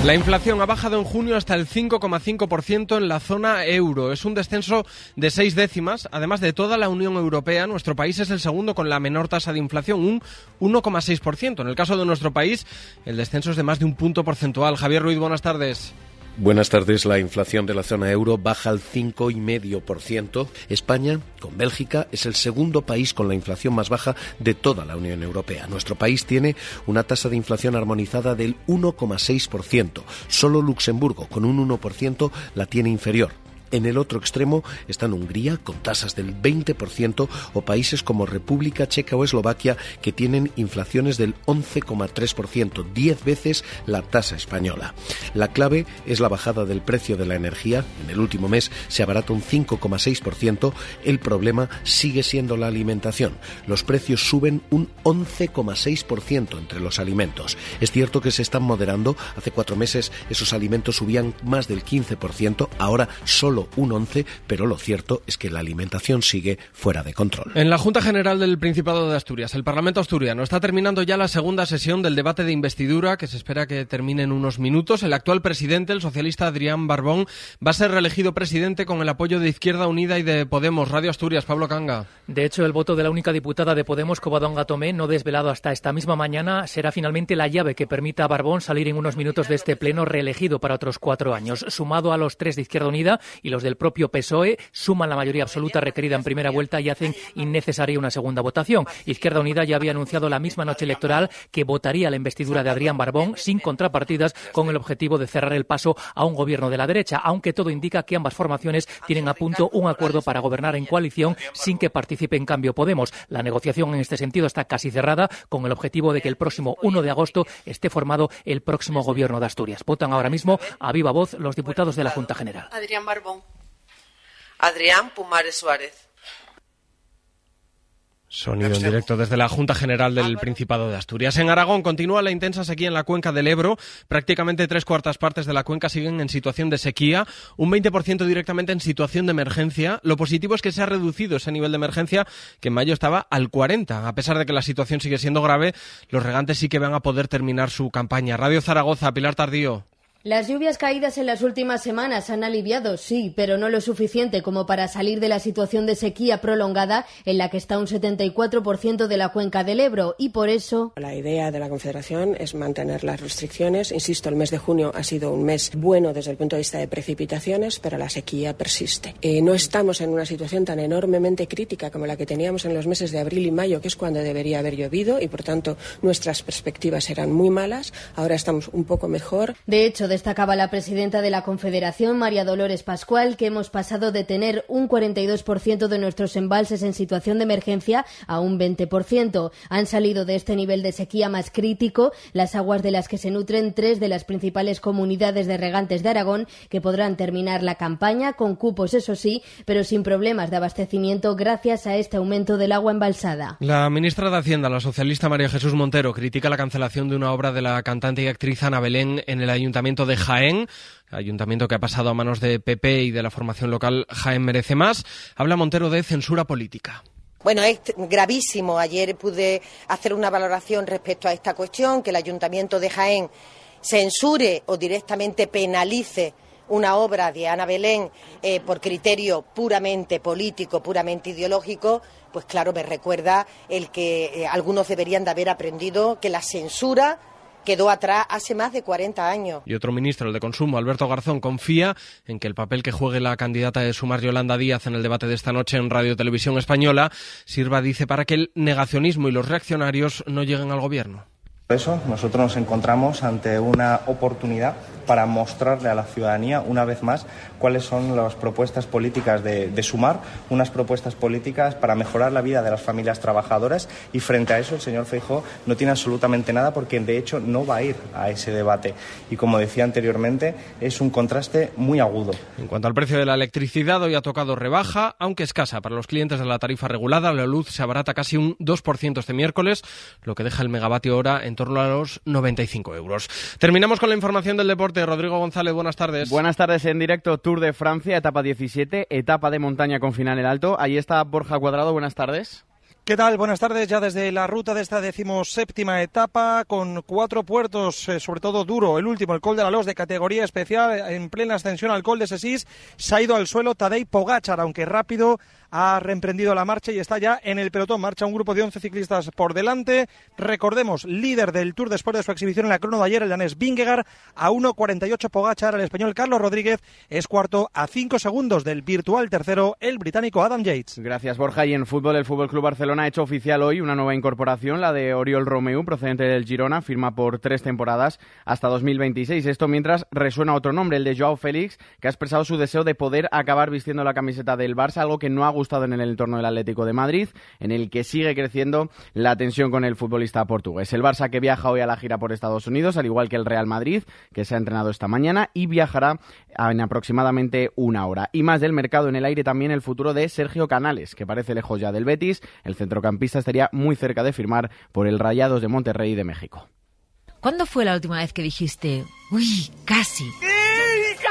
La inflación ha bajado en junio hasta el 5,5% en la zona euro. Es un descenso de seis décimas. Además de toda la Unión Europea, nuestro país es el segundo con la menor tasa de inflación, un 1,6%. En el caso de nuestro país, el descenso es de más de un punto porcentual. Javier Ruiz, buenas tardes. Buenas tardes. La inflación de la zona euro baja al 5,5%. España, con Bélgica, es el segundo país con la inflación más baja de toda la Unión Europea. Nuestro país tiene una tasa de inflación armonizada del 1,6%. Solo Luxemburgo, con un 1%, la tiene inferior. En el otro extremo están Hungría, con tasas del 20%, o países como República Checa o Eslovaquia, que tienen inflaciones del 11,3%, 10 veces la tasa española. La clave es la bajada del precio de la energía. En el último mes se abarata un 5,6%. El problema sigue siendo la alimentación. Los precios suben un 11,6% entre los alimentos. Es cierto que se están moderando. Hace cuatro meses esos alimentos subían más del 15%. Ahora solo un 11, pero lo cierto es que la alimentación sigue fuera de control. En la Junta General del Principado de Asturias, el Parlamento asturiano está terminando ya la segunda sesión del debate de investidura que se espera que termine en unos minutos. El actual presidente, el socialista Adrián Barbón, va a ser reelegido presidente con el apoyo de Izquierda Unida y de Podemos. Radio Asturias, Pablo Canga. De hecho, el voto de la única diputada de Podemos, Covadonga Tomé, no desvelado hasta esta misma mañana, será finalmente la llave que permita a Barbón salir en unos minutos de este pleno reelegido para otros cuatro años, sumado a los tres de Izquierda Unida y los del propio PSOE suman la mayoría absoluta requerida en primera vuelta y hacen innecesaria una segunda votación. Izquierda Unida ya había anunciado la misma noche electoral que votaría la investidura de Adrián Barbón sin contrapartidas con el objetivo de cerrar el paso a un gobierno de la derecha, aunque todo indica que ambas formaciones tienen a punto un acuerdo para gobernar en coalición sin que participe en cambio Podemos. La negociación en este sentido está casi cerrada con el objetivo de que el próximo 1 de agosto esté formado el próximo gobierno de Asturias. Votan ahora mismo a viva voz los diputados de la Junta General. Adrián Barbón. Adrián Pumares Suárez. Sonido en directo desde la Junta General del Principado de Asturias. En Aragón continúa la intensa sequía en la cuenca del Ebro. Prácticamente tres cuartas partes de la cuenca siguen en situación de sequía, un 20% directamente en situación de emergencia. Lo positivo es que se ha reducido ese nivel de emergencia, que en mayo estaba al 40. A pesar de que la situación sigue siendo grave, los regantes sí que van a poder terminar su campaña. Radio Zaragoza, Pilar Tardío. Las lluvias caídas en las últimas semanas han aliviado, sí, pero no lo suficiente como para salir de la situación de sequía prolongada en la que está un 74% de la cuenca del Ebro y por eso. La idea de la Confederación es mantener las restricciones. Insisto, el mes de junio ha sido un mes bueno desde el punto de vista de precipitaciones, pero la sequía persiste. Eh, no estamos en una situación tan enormemente crítica como la que teníamos en los meses de abril y mayo, que es cuando debería haber llovido y por tanto nuestras perspectivas eran muy malas. Ahora estamos un poco mejor. De hecho, destacaba la presidenta de la Confederación, María Dolores Pascual, que hemos pasado de tener un 42% de nuestros embalses en situación de emergencia a un 20%. Han salido de este nivel de sequía más crítico las aguas de las que se nutren tres de las principales comunidades de regantes de Aragón, que podrán terminar la campaña con cupos, eso sí, pero sin problemas de abastecimiento gracias a este aumento del agua embalsada. La ministra de Hacienda, la socialista María Jesús Montero, critica la cancelación de una obra de la cantante y actriz Ana Belén en el Ayuntamiento de Jaén, ayuntamiento que ha pasado a manos de PP y de la formación local Jaén Merece Más. Habla Montero de censura política. Bueno, es gravísimo. Ayer pude hacer una valoración respecto a esta cuestión, que el Ayuntamiento de Jaén censure o directamente penalice una obra de Ana Belén eh, por criterio puramente político, puramente ideológico, pues claro, me recuerda el que eh, algunos deberían de haber aprendido que la censura quedó atrás hace más de 40 años. Y otro ministro, el de Consumo, Alberto Garzón, confía en que el papel que juegue la candidata de Sumar Yolanda Díaz en el debate de esta noche en Radio Televisión Española sirva, dice, para que el negacionismo y los reaccionarios no lleguen al gobierno. Por eso nosotros nos encontramos ante una oportunidad para mostrarle a la ciudadanía una vez más cuáles son las propuestas políticas de, sumar, unas propuestas políticas para mejorar la vida de las familias trabajadoras y frente a eso el señor Feijó no tiene absolutamente nada porque de hecho no va a ir a ese debate y como decía anteriormente es un contraste muy agudo. En cuanto al precio de la electricidad hoy ha tocado rebaja, aunque escasa para los clientes de la tarifa regulada, la luz se abarata casi un 2% este miércoles, lo que deja el megavatio hora en torno a los 95 euros. Terminamos con la información del deporte Rodrigo González, buenas tardes. Buenas tardes en directo, Tour de Francia, etapa 17, etapa de montaña con final en alto. Ahí está Borja Cuadrado, buenas tardes. ¿Qué tal? Buenas tardes. Ya desde la ruta de esta decimoséptima etapa, con cuatro puertos, eh, sobre todo duro. El último, el Col de la Los, de categoría especial, en plena ascensión al Col de Sesís, se ha ido al suelo Tadej Pogachar, aunque rápido ha reemprendido la marcha y está ya en el pelotón. Marcha un grupo de 11 ciclistas por delante. Recordemos, líder del Tour después de su exhibición en la crono de ayer, el danés Vingegaard, a 1.48 Pogachar. El español Carlos Rodríguez es cuarto a 5 segundos del virtual tercero, el británico Adam Yates. Gracias, Borja. Y en fútbol, el Fútbol Club Barcelona ha hecho oficial hoy una nueva incorporación, la de Oriol Romeu, procedente del Girona, firma por tres temporadas hasta 2026. Esto mientras resuena otro nombre, el de Joao Félix, que ha expresado su deseo de poder acabar vistiendo la camiseta del Barça, algo que no ha gustado en el entorno del Atlético de Madrid, en el que sigue creciendo la tensión con el futbolista portugués. El Barça que viaja hoy a la gira por Estados Unidos, al igual que el Real Madrid, que se ha entrenado esta mañana y viajará en aproximadamente una hora. Y más del mercado en el aire también el futuro de Sergio Canales, que parece lejos ya del Betis. El centrocampista estaría muy cerca de firmar por el Rayados de Monterrey de México. ¿Cuándo fue la última vez que dijiste, uy, casi?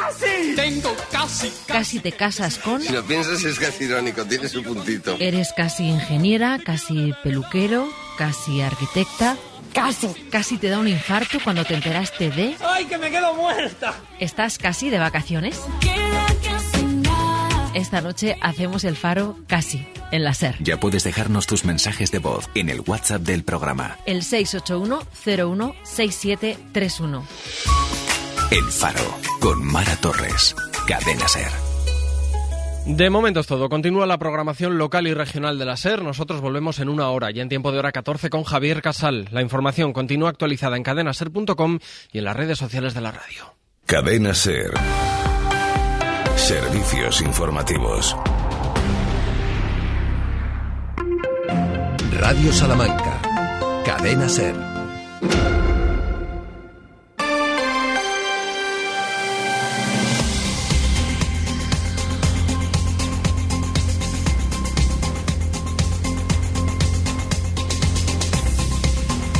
¡Casi! Tengo casi, casi. te casas con. Si lo piensas es casi irónico, tiene su puntito. Eres casi ingeniera, casi peluquero, casi arquitecta. Casi. Casi te da un infarto cuando te enteraste de. ¡Ay, que me quedo muerta! ¿Estás casi de vacaciones? Esta noche hacemos el faro casi en la SER. Ya puedes dejarnos tus mensajes de voz en el WhatsApp del programa. El 681 01 6731. El Faro, con Mara Torres. Cadena Ser. De momento es todo. Continúa la programación local y regional de la SER. Nosotros volvemos en una hora, ya en tiempo de hora 14 con Javier Casal. La información continúa actualizada en cadenaser.com y en las redes sociales de la radio. Cadena Ser. Servicios informativos. Radio Salamanca. Cadena Ser.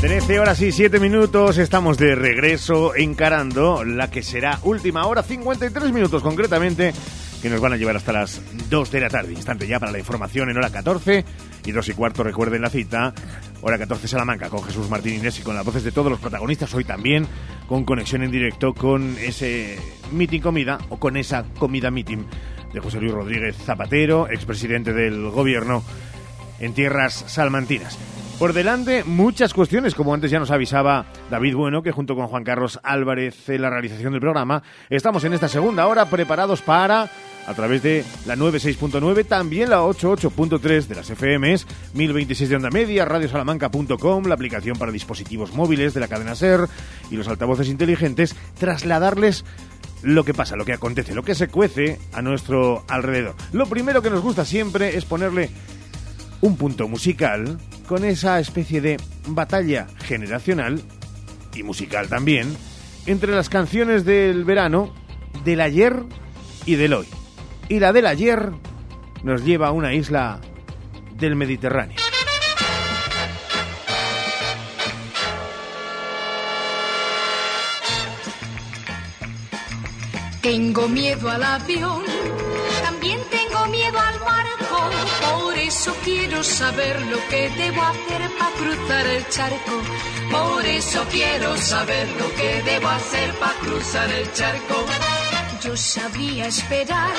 Trece horas y siete minutos, estamos de regreso encarando la que será última hora, 53 minutos concretamente, que nos van a llevar hasta las 2 de la tarde. Instante ya para la información en hora 14 y 2 y cuarto, recuerden la cita. Hora 14 Salamanca con Jesús Martín Inés y con las voces de todos los protagonistas. Hoy también con conexión en directo con ese meeting comida o con esa comida meeting de José Luis Rodríguez Zapatero, expresidente del gobierno en tierras salmantinas. Por delante, muchas cuestiones, como antes ya nos avisaba David Bueno, que junto con Juan Carlos Álvarez en la realización del programa, estamos en esta segunda hora preparados para, a través de la 96.9, también la 88.3 de las FMs, 1026 de onda media, radiosalamanca.com, la aplicación para dispositivos móviles de la cadena SER y los altavoces inteligentes, trasladarles lo que pasa, lo que acontece, lo que se cuece a nuestro alrededor. Lo primero que nos gusta siempre es ponerle un punto musical con esa especie de batalla generacional y musical también entre las canciones del verano, del ayer y del hoy. Y la del ayer nos lleva a una isla del Mediterráneo. Tengo miedo al avión, también tengo miedo al por eso quiero saber lo que debo hacer para cruzar el charco. Por eso quiero saber lo que debo hacer para cruzar el charco. Yo sabría esperar,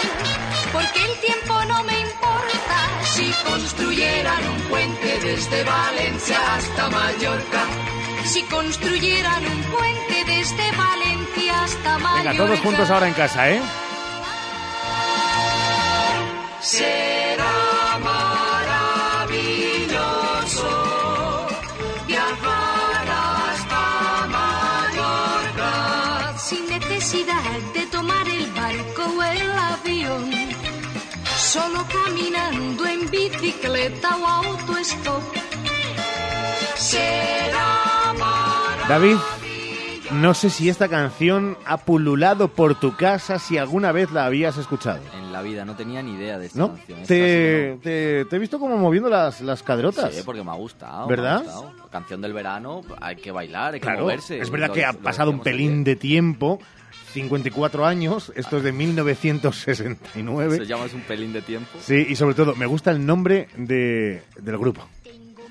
porque el tiempo no me importa. Si construyeran un puente desde Valencia hasta Mallorca. Si construyeran un puente desde Valencia hasta Mallorca. Venga, todos juntos ahora en casa, ¿eh? Será Solo caminando en bicicleta o autostop. Será. David, no sé si esta canción ha pululado por tu casa, si alguna vez la habías escuchado. En la vida no tenía ni idea de esta ¿No? canción. Esta Te, te, te he visto como moviendo las, las no. caderotas. Sí, porque me ha gustado. ¿Verdad? me ha gustado. Canción del verano, hay que bailar, hay que Claro, moverse. es verdad Lo- que ha pasado un pelín de tiempo, 54 años, esto es de 1969. Se llama es un pelín de tiempo. Sí, y sobre todo, me gusta el nombre de, del grupo.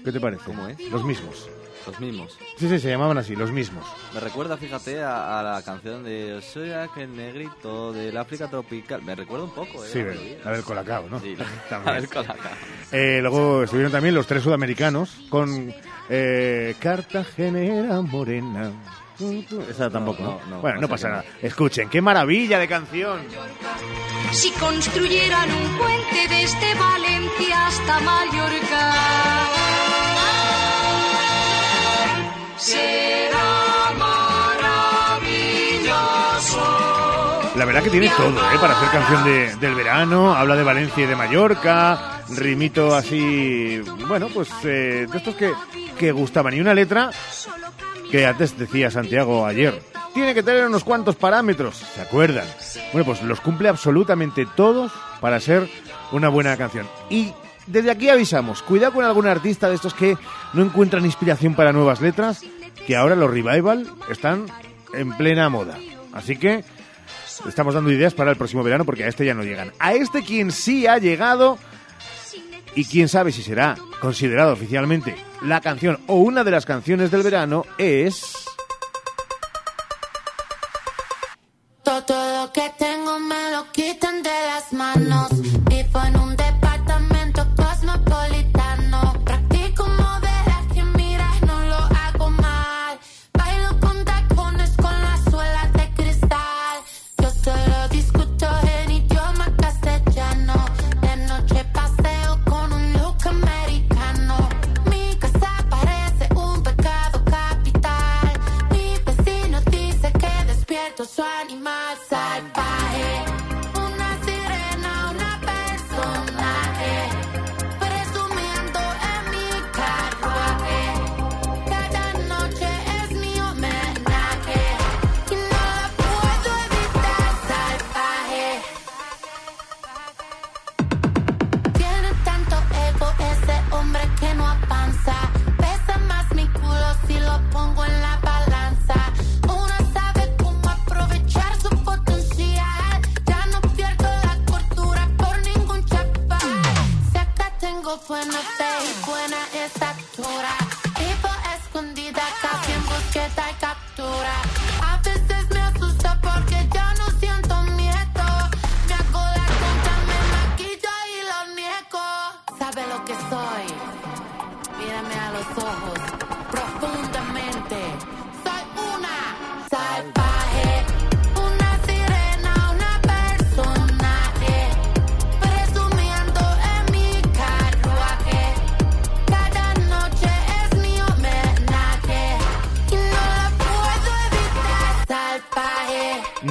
¿Qué te parece? ¿Cómo es? Los mismos. Los mismos. Sí, sí, se llamaban así, los mismos. Me recuerda, fíjate, a, a la canción de Soy aquel negrito del África tropical. Me recuerda un poco, ¿eh? Sí, la del Colacao, ¿no? Sí, [LAUGHS] También. la del Colacao. Eh, luego estuvieron también los tres sudamericanos con eh, Cartagenera Morena. Esa tampoco, ¿no? no, no, bueno, no pasa nada. Escuchen, qué maravilla de canción. Si construyeran un puente desde Valencia hasta Mallorca. Será maravilloso. La verdad que tiene todo, ¿eh? Para hacer canción de- del verano, habla de Valencia y de Mallorca, rimito así, bueno, pues eh, de estos que, que gustaban. Y una letra que antes decía Santiago ayer, tiene que tener unos cuantos parámetros, ¿se acuerdan? Bueno, pues los cumple absolutamente todos para ser una buena canción. Y desde aquí avisamos, cuidado con algún artista de estos que no encuentran inspiración para nuevas letras, que ahora los revival están en plena moda. Así que estamos dando ideas para el próximo verano porque a este ya no llegan. A este quien sí ha llegado y quién sabe si será considerado oficialmente la canción o una de las canciones del verano es... Todo lo que tengo me lo quitan de las manos.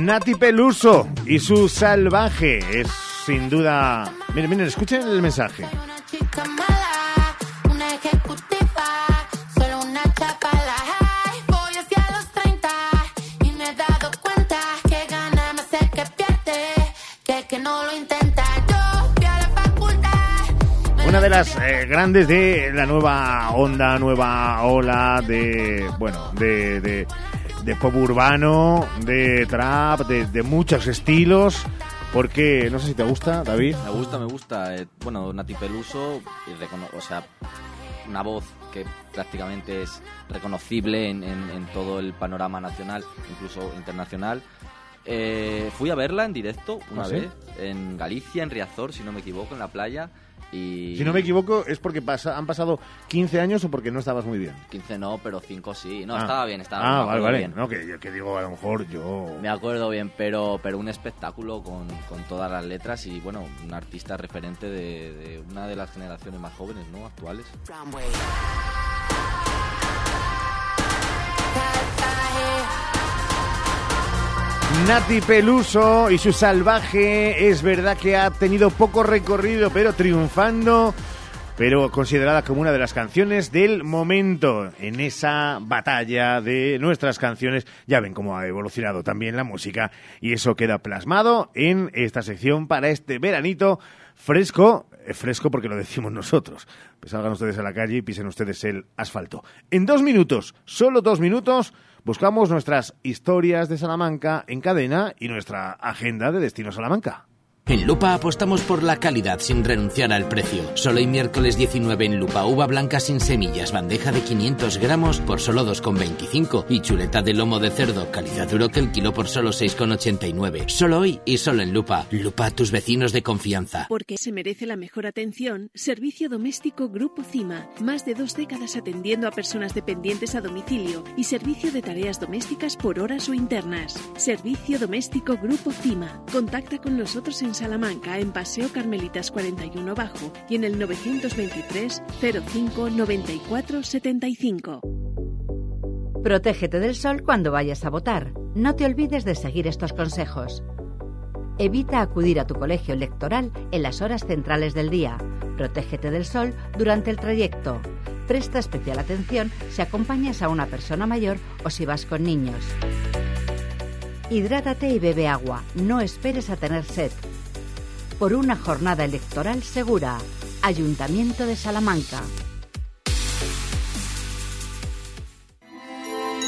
Nati Peluso y su salvaje es sin duda. Miren, miren, escuchen el mensaje. chica mala, una ejecutiva, solo una chapala. Ay, voy hacia los 30 y me he dado cuenta que gana más el que pierde que el que no lo intenta. Yo fui a la facultad. Una de las eh, grandes de la nueva onda, nueva ola de. Bueno, de. de de pop urbano, de trap, de, de muchos estilos. Porque, no sé si te gusta, David. Me gusta, me gusta. Eh, bueno, Nati Peluso, o sea, una voz que prácticamente es reconocible en, en- en todo el panorama nacional, incluso internacional. Eh, fui a verla en directo una ¿Ah, sí? vez, en Galicia, en Riazor, si no me equivoco, en la playa. Y Si no me equivoco, es porque pasa, han pasado 15 años o porque no estabas muy bien. 15 no, pero 5 sí. No, Ah. estaba bien, estaba Ah, vale, vale. bien. No, que, digo, a lo mejor yo. Me acuerdo bien, pero, pero un espectáculo con, con todas las letras y, bueno, un artista referente de, de una de las generaciones más jóvenes, ¿no? Actuales. Nati Peluso y su salvaje es verdad que ha tenido poco recorrido, pero triunfando, pero considerada como una de las canciones del momento en esa batalla de nuestras canciones. Ya ven cómo ha evolucionado también la música y eso queda plasmado en esta sección para este veranito fresco, eh, fresco porque lo decimos nosotros. Pues salgan ustedes a la calle y pisen ustedes el asfalto. En dos minutos, solo dos minutos, buscamos nuestras historias de Salamanca en cadena y nuestra agenda de Destino Salamanca. En Lupa apostamos por la calidad sin renunciar al precio. Solo hoy miércoles 19 en Lupa, uva blanca sin semillas, bandeja de 500 gramos por solo 2,25 y chuleta de lomo de cerdo, calidad duro que el kilo por solo 6,89. Solo hoy y solo en Lupa. Lupa, tus vecinos de confianza. Porque se merece la mejor atención, Servicio Doméstico Grupo CIMA. Más de dos décadas atendiendo a personas dependientes a domicilio y servicio de tareas domésticas por horas o internas. Servicio Doméstico Grupo CIMA. Contacta con nosotros en Salamanca, en Paseo Carmelitas 41 Bajo y en el 923 05 94 75. Protégete del sol cuando vayas a votar. No te olvides de seguir estos consejos. Evita acudir a tu colegio electoral en las horas centrales del día. Protégete del sol durante el trayecto. Presta especial atención si acompañas a una persona mayor o si vas con niños. Hidrátate y bebe agua. No esperes a tener sed. Por una jornada electoral segura. Ayuntamiento de Salamanca.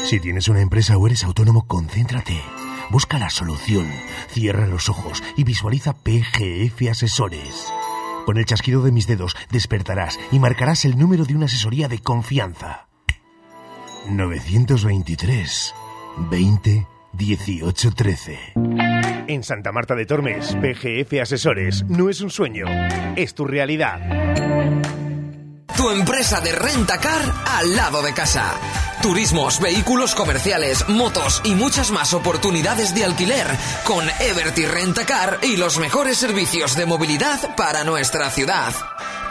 Si tienes una empresa o eres autónomo, concéntrate. Busca la solución. Cierra los ojos y visualiza PGF Asesores. Con el chasquido de mis dedos despertarás y marcarás el número de una asesoría de confianza. 923 20 18 13. En Santa Marta de Tormes, PGF Asesores no es un sueño, es tu realidad. Tu empresa de rentacar al lado de casa. Turismos, vehículos comerciales, motos y muchas más oportunidades de alquiler con Everty Rentacar y los mejores servicios de movilidad para nuestra ciudad.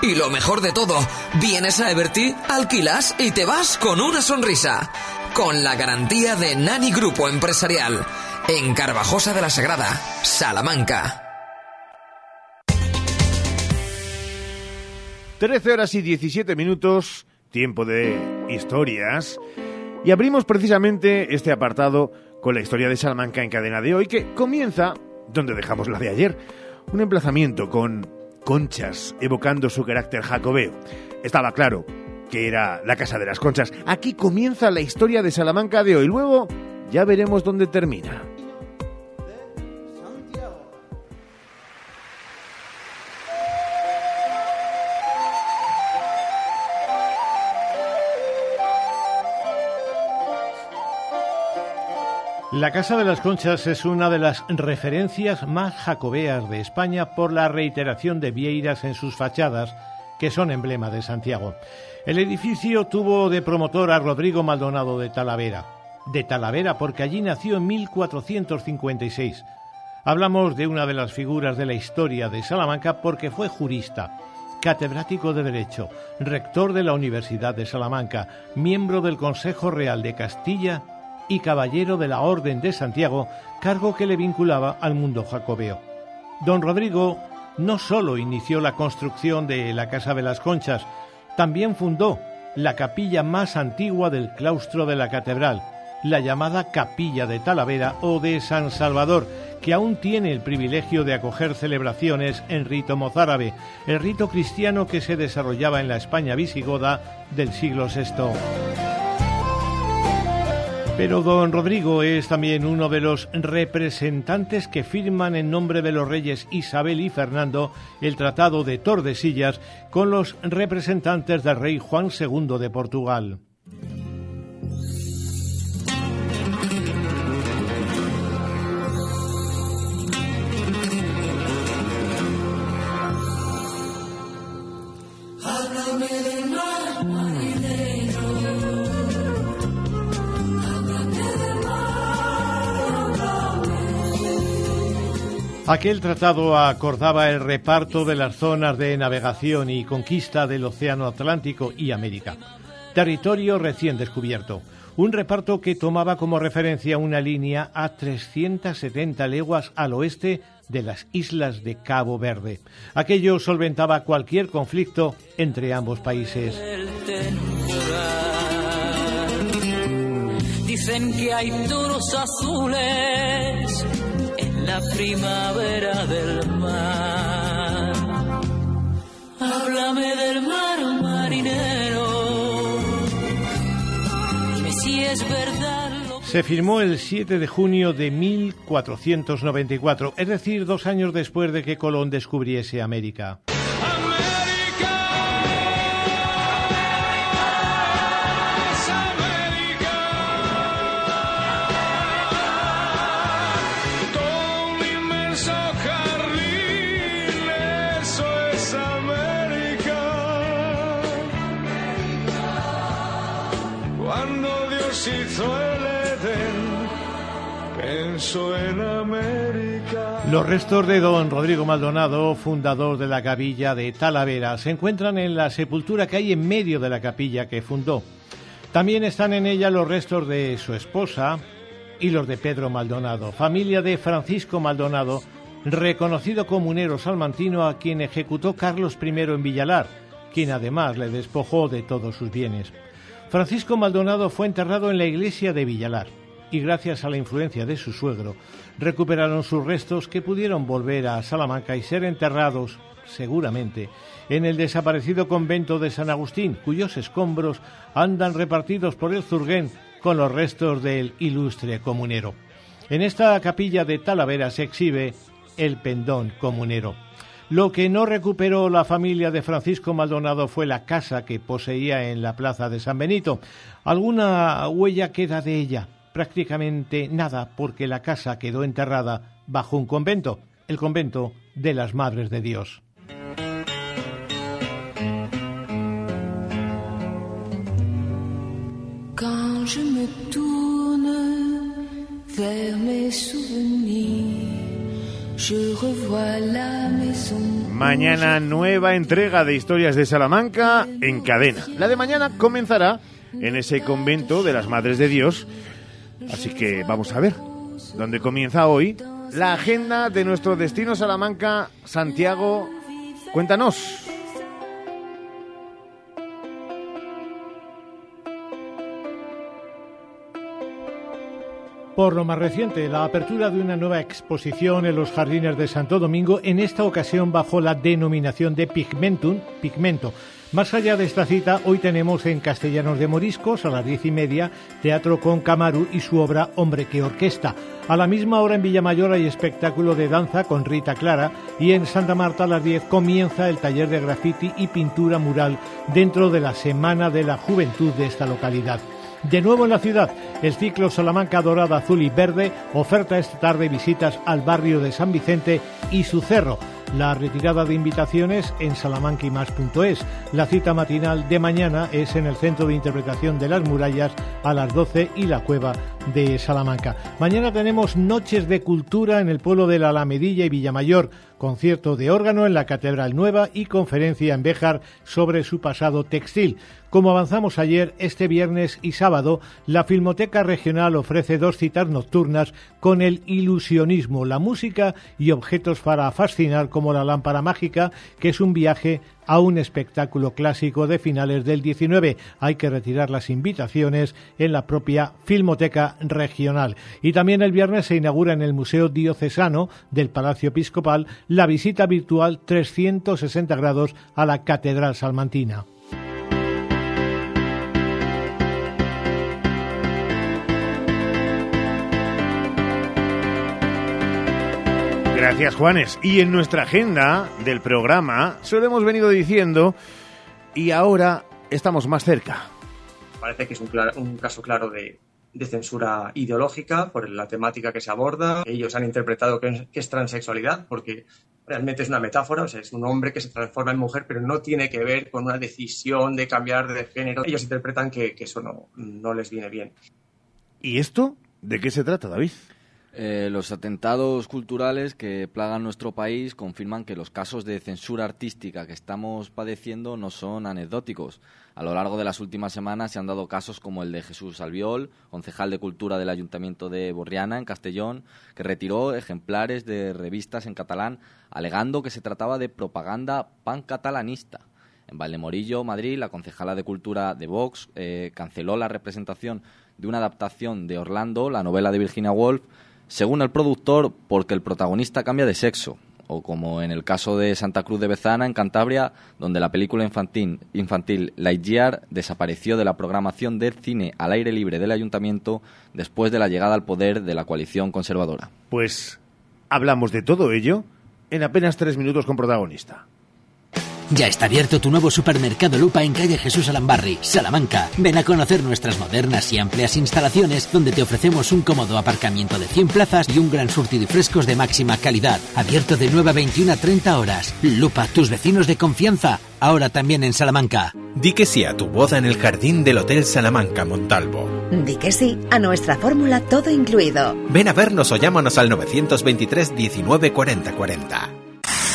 Y lo mejor de todo, vienes a Everty, alquilas y te vas con una sonrisa. Con la garantía de Nani Grupo Empresarial. En Carvajosa de la Sagrada, Salamanca. 13 horas y 17 minutos, tiempo de historias. Y abrimos precisamente este apartado con la historia de Salamanca en cadena de hoy, que comienza donde dejamos la de ayer. Un emplazamiento con conchas, evocando su carácter jacobeo. Estaba claro que era la Casa de las Conchas. Aquí comienza la historia de Salamanca de hoy. Luego ya veremos dónde termina. La Casa de las Conchas es una de las referencias más jacobeas de España por la reiteración de vieiras en sus fachadas que son emblema de Santiago. El edificio tuvo de promotor a Rodrigo Maldonado de Talavera. De Talavera porque allí nació en 1456. Hablamos de una de las figuras de la historia de Salamanca porque fue jurista, catedrático de Derecho, rector de la Universidad de Salamanca, miembro del Consejo Real de Castilla y caballero de la Orden de Santiago, cargo que le vinculaba al mundo jacobeo. Don Rodrigo no solo inició la construcción de la Casa de las Conchas, también fundó la capilla más antigua del claustro de la catedral, la llamada Capilla de Talavera o de San Salvador, que aún tiene el privilegio de acoger celebraciones en rito mozárabe, el rito cristiano que se desarrollaba en la España visigoda del siglo VI. Pero don Rodrigo es también uno de los representantes que firman en nombre de los reyes Isabel y Fernando el Tratado de Tordesillas con los representantes del rey Juan II de Portugal. Aquel tratado acordaba el reparto de las zonas de navegación y conquista del Océano Atlántico y América, territorio recién descubierto, un reparto que tomaba como referencia una línea a 370 leguas al oeste de las islas de Cabo Verde. Aquello solventaba cualquier conflicto entre ambos países. Dicen que hay toros azules la primavera del mar. Háblame del mar, marinero. Dime si es verdad. Se firmó el 7 de junio de 1494, es decir, dos años después de que Colón descubriese América. Los restos de don Rodrigo Maldonado, fundador de la capilla de Talavera, se encuentran en la sepultura que hay en medio de la capilla que fundó. También están en ella los restos de su esposa y los de Pedro Maldonado, familia de Francisco Maldonado, reconocido comunero salmantino a quien ejecutó Carlos I en Villalar, quien además le despojó de todos sus bienes. Francisco Maldonado fue enterrado en la iglesia de Villalar y gracias a la influencia de su suegro, recuperaron sus restos que pudieron volver a Salamanca y ser enterrados, seguramente, en el desaparecido convento de San Agustín, cuyos escombros andan repartidos por el Zurguén con los restos del ilustre comunero. En esta capilla de Talavera se exhibe el pendón comunero. Lo que no recuperó la familia de Francisco Maldonado fue la casa que poseía en la plaza de San Benito. Alguna huella queda de ella, prácticamente nada porque la casa quedó enterrada bajo un convento, el convento de las Madres de Dios. Mañana nueva entrega de historias de Salamanca en cadena. La de mañana comenzará en ese convento de las Madres de Dios Así que vamos a ver dónde comienza hoy la agenda de nuestro destino Salamanca, Santiago. Cuéntanos. Por lo más reciente, la apertura de una nueva exposición en los jardines de Santo Domingo, en esta ocasión bajo la denominación de Pigmentum, Pigmento, más allá de esta cita, hoy tenemos en Castellanos de Moriscos, a las diez y media, Teatro con Camaru y su obra Hombre que Orquesta. A la misma hora en Villamayor hay espectáculo de danza con Rita Clara y en Santa Marta a las 10 comienza el taller de graffiti y pintura mural dentro de la Semana de la Juventud de esta localidad. De nuevo en la ciudad, el ciclo Salamanca Dorada, Azul y Verde oferta esta tarde visitas al barrio de San Vicente y su cerro la retirada de invitaciones en salamanquimás.es. La cita matinal de mañana es en el Centro de Interpretación de las Murallas a las 12 y la Cueva de Salamanca. Mañana tenemos Noches de Cultura en el pueblo de la Alamedilla y Villamayor, concierto de órgano en la Catedral Nueva y conferencia en Béjar sobre su pasado textil. Como avanzamos ayer, este viernes y sábado, la Filmoteca Regional ofrece dos citas nocturnas con el ilusionismo, la música y objetos para fascinar como la lámpara mágica, que es un viaje a un espectáculo clásico de finales del 19. Hay que retirar las invitaciones en la propia Filmoteca Regional. Y también el viernes se inaugura en el Museo Diocesano del Palacio Episcopal la visita virtual 360 grados a la Catedral Salmantina. Gracias, Juanes. Y en nuestra agenda del programa se lo hemos venido diciendo y ahora estamos más cerca. Parece que es un, un caso claro de, censura ideológica por la temática que se aborda. Ellos han interpretado que es, transexualidad porque realmente es una metáfora, o sea, es un hombre que se transforma en mujer, pero no tiene que ver con una decisión de cambiar de género. Ellos interpretan que, que eso no, no les viene bien. ¿Y esto de qué se trata, David? Eh, los atentados culturales que plagan nuestro país confirman que los casos de censura artística que estamos padeciendo no son anecdóticos. A lo largo de las últimas semanas se han dado casos como el de Jesús Albiol, concejal de Cultura del Ayuntamiento de Borriana, en Castellón, que retiró ejemplares de revistas en catalán alegando que se trataba de propaganda pancatalanista. En Valdemorillo, Madrid, la concejala de Cultura de Vox eh, canceló la representación de una adaptación de Orlando, la novela de Virginia Woolf, según el productor, porque el protagonista cambia de sexo, o como en el caso de Santa Cruz de Bezana, en Cantabria, donde la película infantil, infantil Lightyear desapareció de la programación de cine al aire libre del ayuntamiento después de la llegada al poder de la coalición conservadora. Pues hablamos de todo ello en apenas tres minutos con protagonista. Ya está abierto tu nuevo supermercado Lupa en calle Jesús Alambarri, Salamanca. Ven a conocer nuestras modernas y amplias instalaciones donde te ofrecemos un cómodo aparcamiento de 100 plazas y un gran surtido y frescos de máxima calidad. Abierto de 9 a 21 a 30 horas. Lupa, tus vecinos de confianza. Ahora también en Salamanca. Di que sí a tu boda en el jardín del Hotel Salamanca Montalvo. Di que sí a nuestra fórmula todo incluido. Ven a vernos o llámanos al 923 19 40 40.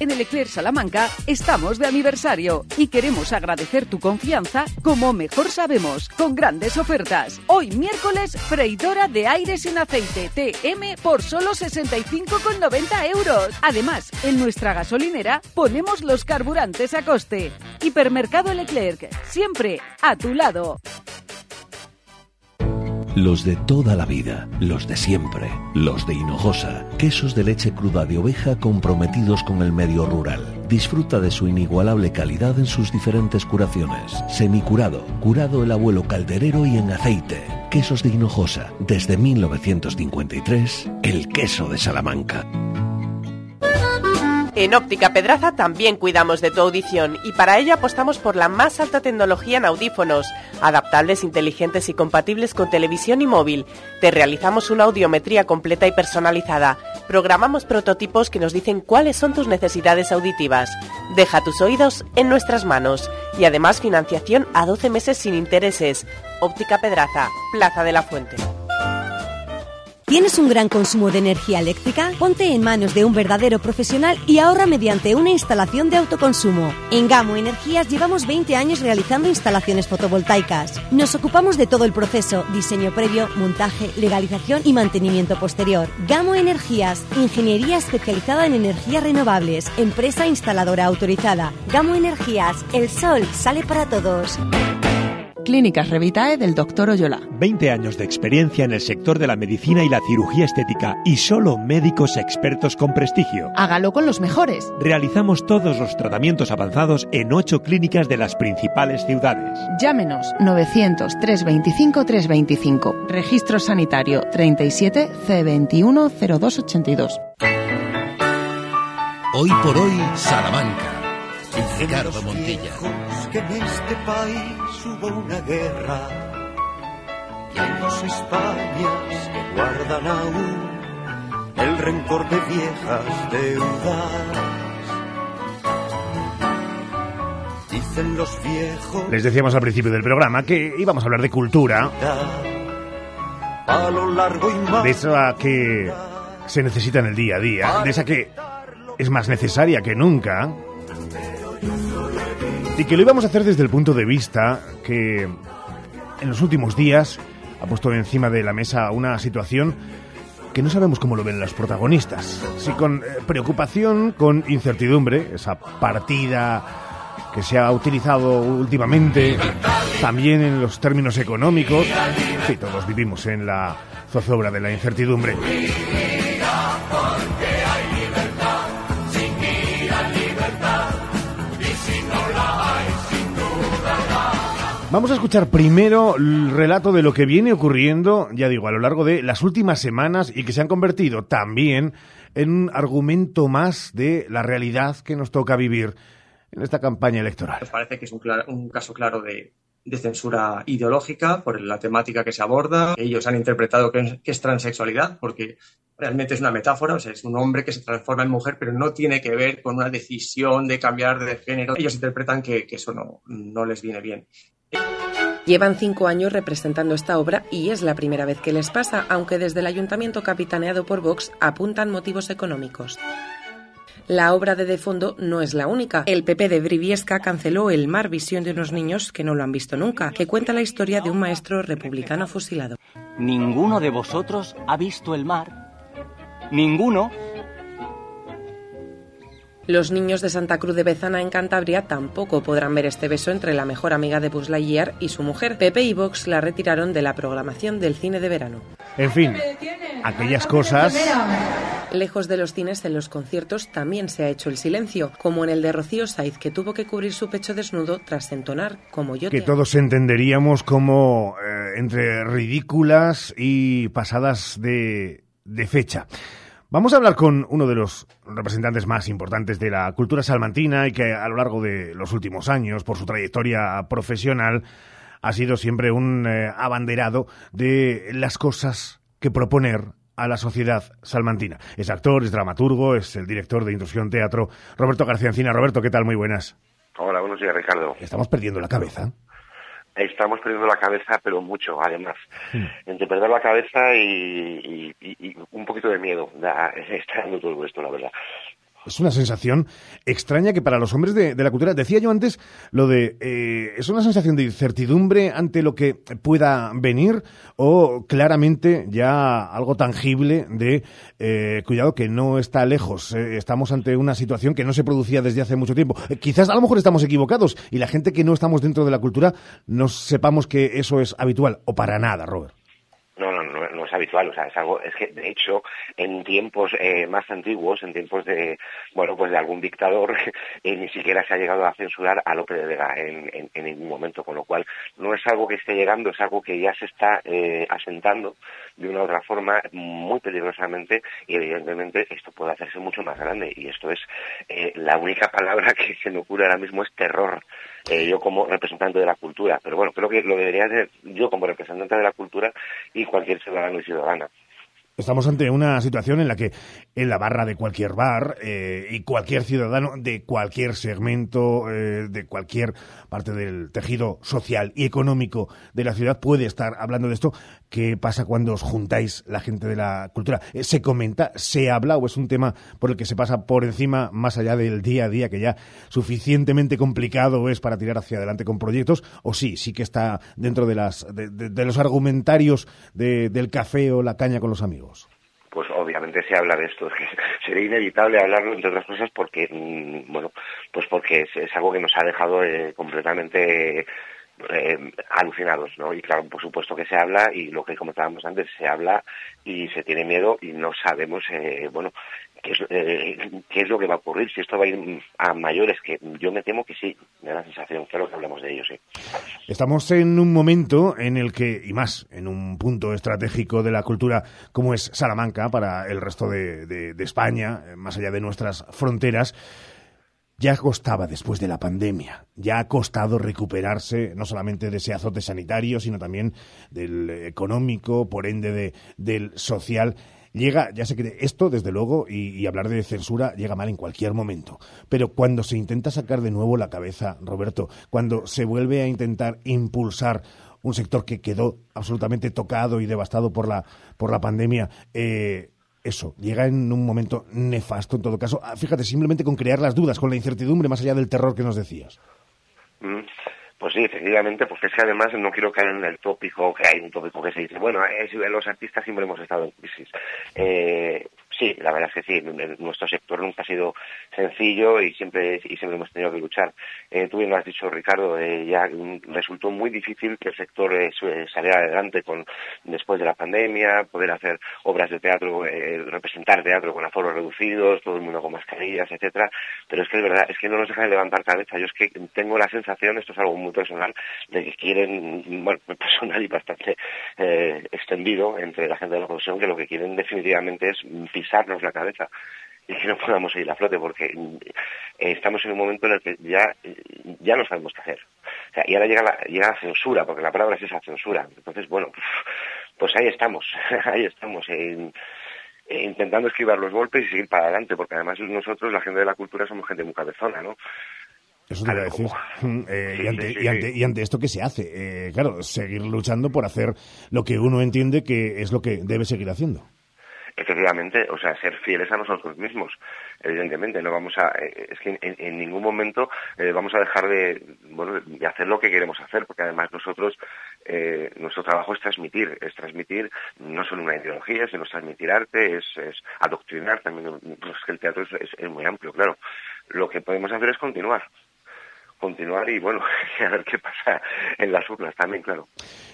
En el Eclair Salamanca estamos de aniversario y queremos agradecer tu confianza como mejor sabemos, con grandes ofertas. Hoy miércoles, freidora de aire sin aceite TM por solo 65,90 euros. Además, en nuestra gasolinera ponemos los carburantes a coste. Hipermercado Leclerc, siempre a tu lado. Los de toda la vida, los de siempre, los de Hinojosa, quesos de leche cruda de oveja comprometidos con el medio rural. Disfruta de su inigualable calidad en sus diferentes curaciones. Semicurado, curado el abuelo calderero y en aceite. Quesos de Hinojosa, desde 1953, el queso de Salamanca. En Óptica Pedraza también cuidamos de tu audición y para ello apostamos por la más alta tecnología en audífonos, adaptables, inteligentes y compatibles con televisión y móvil. Te realizamos una audiometría completa y personalizada. Programamos prototipos que nos dicen cuáles son tus necesidades auditivas. Deja tus oídos en nuestras manos y además financiación a 12 meses sin intereses. Óptica Pedraza, Plaza de la Fuente. ¿Tienes un gran consumo de energía eléctrica? Ponte en manos de un verdadero profesional y ahorra mediante una instalación de autoconsumo. En Gamo Energías llevamos 20 años realizando instalaciones fotovoltaicas. Nos ocupamos de todo el proceso, diseño previo, montaje, legalización y mantenimiento posterior. Gamo Energías, ingeniería especializada en energías renovables, empresa instaladora autorizada. Gamo Energías, el sol sale para todos. Clínicas Revitae del Dr. Oyola. 20 años de experiencia en el sector de la medicina y la cirugía estética y solo médicos expertos con prestigio. Hágalo con los mejores. Realizamos todos los tratamientos avanzados en 8 clínicas de las principales ciudades. Llámenos 900 325 325. Registro sanitario 37 C21 0282. Hoy por hoy, Salamanca. Ricardo Montilla. que en este país hubo una guerra. Y hay dos Españas que guardan aún el rencor de viejas deudas. Dicen los viejos Les decíamos al principio del programa que íbamos a hablar de cultura, a lo largo y más de esa que se necesita en el día a día, de esa que es más necesaria que nunca, y que lo íbamos a hacer desde el punto de vista que en los últimos días ha puesto encima de la mesa una situación que no sabemos cómo lo ven los protagonistas. Si con eh, preocupación, con incertidumbre, esa partida que se ha utilizado últimamente, también en los términos económicos. Sí, todos vivimos en la zozobra de la incertidumbre. Vamos a escuchar primero el relato de lo que viene ocurriendo, ya digo, a lo largo de las últimas semanas y que se han convertido también en un argumento más de la realidad que nos toca vivir en esta campaña electoral. Nos parece que es un, cla- un caso claro de, censura ideológica por la temática que se aborda. Ellos han interpretado que es, transexualidad porque realmente es una metáfora, o sea, es un hombre que se transforma en mujer, pero no tiene que ver con una decisión de cambiar de género. Ellos interpretan que, eso no les viene bien. Llevan cinco años representando esta obra y es la primera vez que les pasa, aunque desde el ayuntamiento capitaneado por Vox apuntan motivos económicos. La obra de De Fondo no es la única. El PP de Briviesca canceló El mar visión de unos niños que no lo han visto nunca, que cuenta la historia de un maestro republicano fusilado. ¿Ninguno de vosotros ha visto el mar? ¿Ninguno? Los niños de Santa Cruz de Bezana en Cantabria tampoco podrán ver este beso entre la mejor amiga de Buzz Lightyear y su mujer. Pepe y Vox la retiraron de la programación del cine de verano. En fin, aquellas cosas Lejos de los cines, en los conciertos también se ha hecho el silencio, como en el de Rocío Saiz, que tuvo que cubrir su pecho desnudo tras entonar como yo que te todos entenderíamos como eh, entre ridículas y pasadas de, de fecha. Vamos a hablar con uno de los representantes más importantes de la cultura salmantina y que a lo largo de los últimos años, por su trayectoria profesional, ha sido siempre un eh, abanderado de las cosas que proponer a la sociedad salmantina. Es actor, es dramaturgo, es el director de Intrusión Teatro, Roberto García Encina. Roberto, ¿qué tal? Muy buenas. Hola, buenos días, Ricardo. Estamos perdiendo la cabeza. Estamos perdiendo la cabeza, pero mucho, además. Hmm. Entre perder la cabeza y, y- y- y un poquito de miedo da, [LAUGHS] está dando todo esto, la verdad. Es una sensación extraña que para los hombres de, de la cultura, decía yo antes, lo de, eh, es una sensación de incertidumbre ante lo que pueda venir o claramente ya algo tangible de, eh, cuidado, que no está lejos. Eh, estamos ante una situación que no se producía desde hace mucho tiempo. Eh, quizás a lo mejor estamos equivocados y la gente que no estamos dentro de la cultura no sepamos que eso es habitual o para nada, Robert. No, no, no, habitual, o sea, es algo, es que de hecho en tiempos eh, más antiguos, en tiempos de, bueno, pues de algún dictador, [LAUGHS] eh, ni siquiera se ha llegado a censurar a López de Vega en ningún momento, con lo cual no es algo que esté llegando, es algo que ya se está eh, asentando de una u otra forma muy peligrosamente y evidentemente esto puede hacerse mucho más grande y esto es eh, la única palabra [LAUGHS] que se me ocurre ahora mismo es terror. Eh, yo como representante de la cultura, pero bueno, creo que lo debería hacer yo como representante de la cultura y cualquier ciudadano y ciudadana. Estamos ante una situación en la que en la barra de cualquier bar eh, y cualquier ciudadano de cualquier segmento, eh, de cualquier parte del tejido social y económico de la ciudad puede estar hablando de esto. ¿Qué pasa cuando os juntáis la gente de la cultura? Eh, ¿Se comenta, se habla o es un tema por el que se pasa por encima más allá del día a día que ya suficientemente complicado es para tirar hacia adelante con proyectos? ¿O sí, sí que está dentro de, las, de, los argumentarios de- del café o la caña con los amigos? Pues obviamente se habla de esto, [LAUGHS] sería inevitable hablarlo entre otras cosas porque, mm, bueno, pues porque es, es algo que nos ha dejado eh, completamente eh, alucinados, ¿no? Y claro, por supuesto que se habla y lo que comentábamos antes, se habla y se tiene miedo y no sabemos, eh, bueno, qué es, eh, qué es lo que va a ocurrir, si esto va a ir a mayores, que yo me temo que sí, me da la sensación, claro que hablamos de ello, sí. Estamos en un momento en el que, y más, en un punto estratégico de la cultura como es Salamanca para el resto de, España, eh, más allá de nuestras fronteras, ya costaba después de la pandemia, ya ha costado recuperarse no solamente de ese azote sanitario, sino también del económico, por ende de- del social. Llega, ya sé que esto, desde luego, y, y hablar de censura llega mal en cualquier momento. Pero cuando se intenta sacar de nuevo la cabeza, Roberto, cuando se vuelve a intentar impulsar un sector que quedó absolutamente tocado y devastado por la, por la pandemia, eh, eso, llega en un momento nefasto en todo caso. Ah, Fíjate, simplemente con crear las dudas, con la incertidumbre, más allá del terror que nos decías. Mm, Pues sí, efectivamente, porque es que además no quiero caer en el tópico, que hay un tópico que se dice, bueno, los artistas siempre hemos estado en crisis. Eh, sí, la verdad es que sí, nuestro sector nunca ha sido sencillo y siempre y siempre hemos tenido que luchar. Eh, tú bien lo has dicho, Ricardo, eh, ya resultó muy difícil que el sector eh, eh, saliera adelante con después de la pandemia, poder hacer obras de teatro, representar teatro con aforos reducidos, todo el mundo con mascarillas, etcétera. Pero es que es verdad, es que no nos deja de levantar cabeza. Yo es que tengo la sensación, esto es algo muy personal, de que quieren, bueno, [LAUGHS] personal y bastante extendido entre la gente de la profesión, que lo que quieren definitivamente es pisarnos la cabeza y que no podamos seguir a flote porque mm, eh, estamos en un momento en el que ya ya no sabemos qué hacer o sea, y ahora llega la, llega la censura porque la palabra es esa censura entonces bueno [LAUGHS] pues ahí estamos [LAUGHS] ahí estamos en- eh, intentando esquivar los golpes y seguir para adelante porque además nosotros la gente de la cultura somos gente muy cabezona no Eso te a decir. Mm, [LAUGHS] eh, y, ante, sí, sí, y ante- sí. y ante esto, ¿qué se hace? Eh, claro, seguir luchando por hacer lo que uno entiende que es lo que debe seguir haciendo. Efectivamente, o sea, ser fieles a nosotros mismos. Evidentemente, no vamos a, eh, es que en, en ningún momento eh, vamos a dejar de, bueno, de hacer lo que queremos hacer, porque además nosotros, eh, nuestro trabajo es transmitir, es transmitir no solo una ideología, sino es transmitir arte, es, es adoctrinar también, pues es que el teatro es muy amplio, claro. Lo que podemos hacer es continuar, continuar y bueno, [LAUGHS] a ver qué pasa en las urnas también, claro.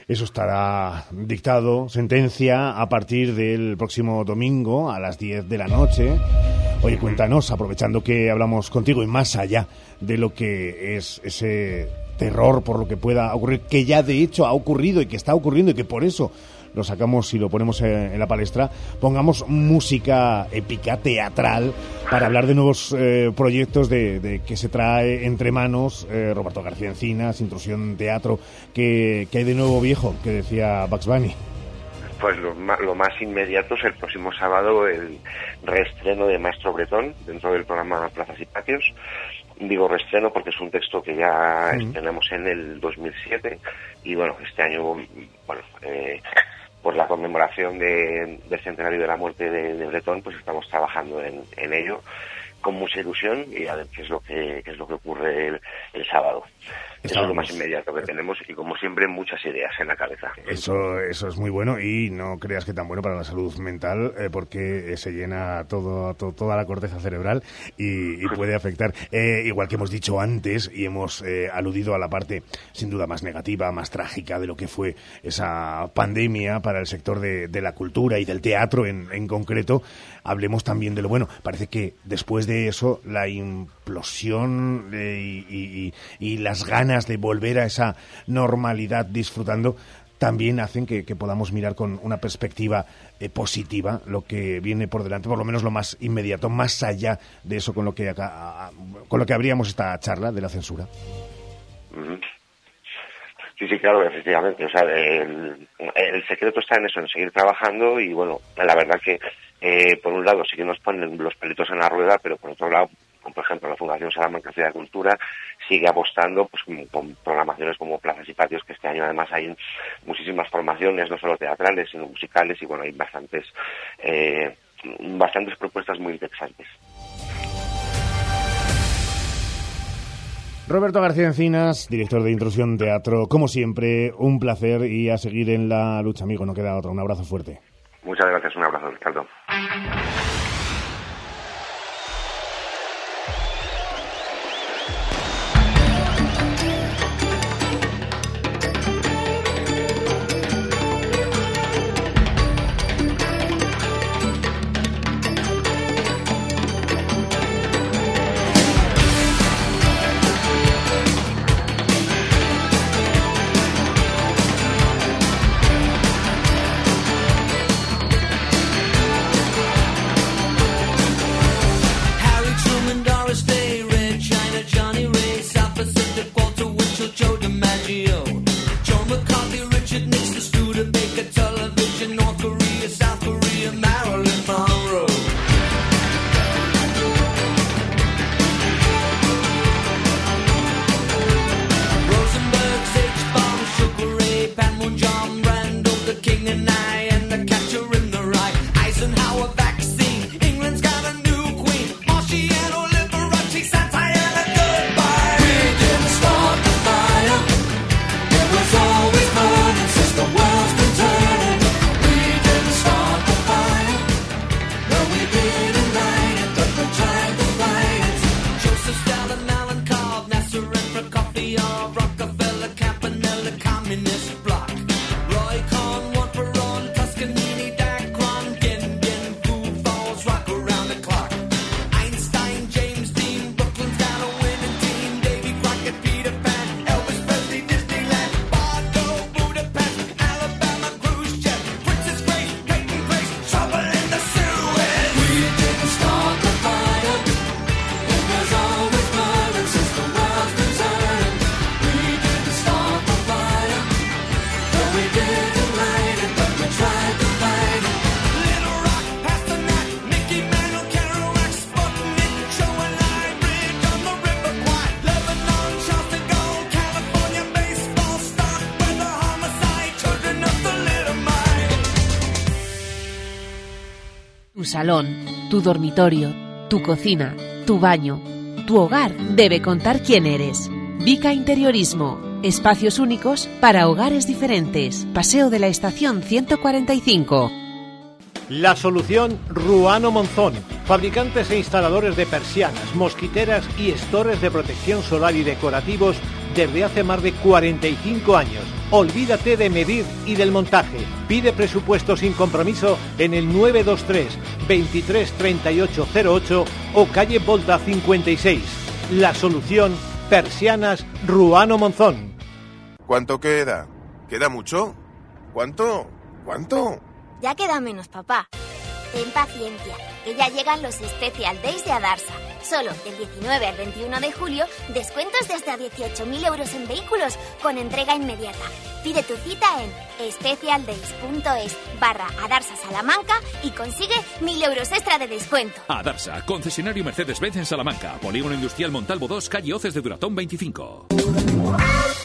Eso estará dictado, sentencia, a partir del próximo domingo a las 10 de la noche. Oye, cuéntanos, aprovechando que hablamos contigo y más allá de lo que es ese terror por lo que pueda ocurrir, que ya de hecho ha ocurrido y que está ocurriendo y que por eso lo sacamos y lo ponemos en, en la palestra, pongamos música épica, teatral, para hablar de nuevos eh, proyectos de, de que se trae entre manos eh, Roberto García Encinas, Intrusión Teatro, que, que hay de nuevo viejo, que decía Bugs Bunny. Pues lo, lo más inmediato es el próximo sábado el reestreno de Maestro Bretón dentro del programa Plazas y Patios. Digo reestreno porque es un texto que ya Ujú. estrenamos en el 2007 y bueno, este año, bueno, eh, por la conmemoración de- del centenario de la muerte de, de Bretón, pues estamos trabajando en, ello con mucha ilusión y a ver qué es lo que, es lo que ocurre el sábado. Eso es lo más inmediato que tenemos y como siempre muchas ideas en la cabeza. Eso, eso es muy bueno y no creas que tan bueno para la salud mental eh, porque eh, se llena todo, to- toda la corteza cerebral y, y puede afectar. Eh, igual que hemos dicho antes y hemos eh, aludido a la parte sin duda más negativa, más trágica de lo que fue esa pandemia para el sector de, de la cultura y del teatro en, en concreto, hablemos también de lo bueno. Parece que después de eso la implosión y, y- y- y las ganas de volver a esa normalidad disfrutando también hacen que, podamos mirar con una perspectiva eh, positiva lo que viene por delante, por lo menos lo más inmediato, más allá de eso con lo que acá, con lo que abríamos esta charla de la censura. Sí, sí, claro, efectivamente. O sea, el, el secreto está en eso, en seguir trabajando y bueno, la verdad que eh, por un lado sí que nos ponen los pelitos en la rueda, pero por otro lado, por ejemplo la Fundación Salamanca Ciudad de Cultura sigue apostando pues con- programaciones como plazas y patios, que este año además hay muchísimas formaciones, no solo teatrales, sino musicales y bueno, hay bastantes, eh, bastantes propuestas muy interesantes. Roberto García Encinas, director de Intrusión Teatro, como siempre, un placer y a seguir en la lucha, amigo, no queda otra. Un abrazo fuerte. Muchas gracias, un abrazo, Ricardo. Salón, tu dormitorio, tu cocina, tu baño, tu hogar debe contar quién eres. Vica Interiorismo. Espacios únicos para hogares diferentes. Paseo de la Estación 145. La solución Ruano Monzón. Fabricantes e instaladores de persianas, mosquiteras y estores de protección solar y decorativos desde hace más de 45 años. Olvídate de medir y del montaje. Pide presupuesto sin compromiso en el 923 23 38 08 o calle Volta 56. La solución Persianas Ruano Monzón. ¿Cuánto queda? ¿Queda mucho? ¿Cuánto? ¿Cuánto? Ya queda menos, papá. Ten paciencia, que ya llegan los Special Days de Adarsa. Solo del 19 al 21 de julio, descuentos de hasta 18.000 euros en vehículos con entrega inmediata. Pide tu cita en specialdays.es barra Adarsa Salamanca y consigue 1.000 euros extra de descuento. Adarsa, concesionario Mercedes-Benz en Salamanca. Polígono Industrial Montalvo 2, calle Oces de Duratón 25.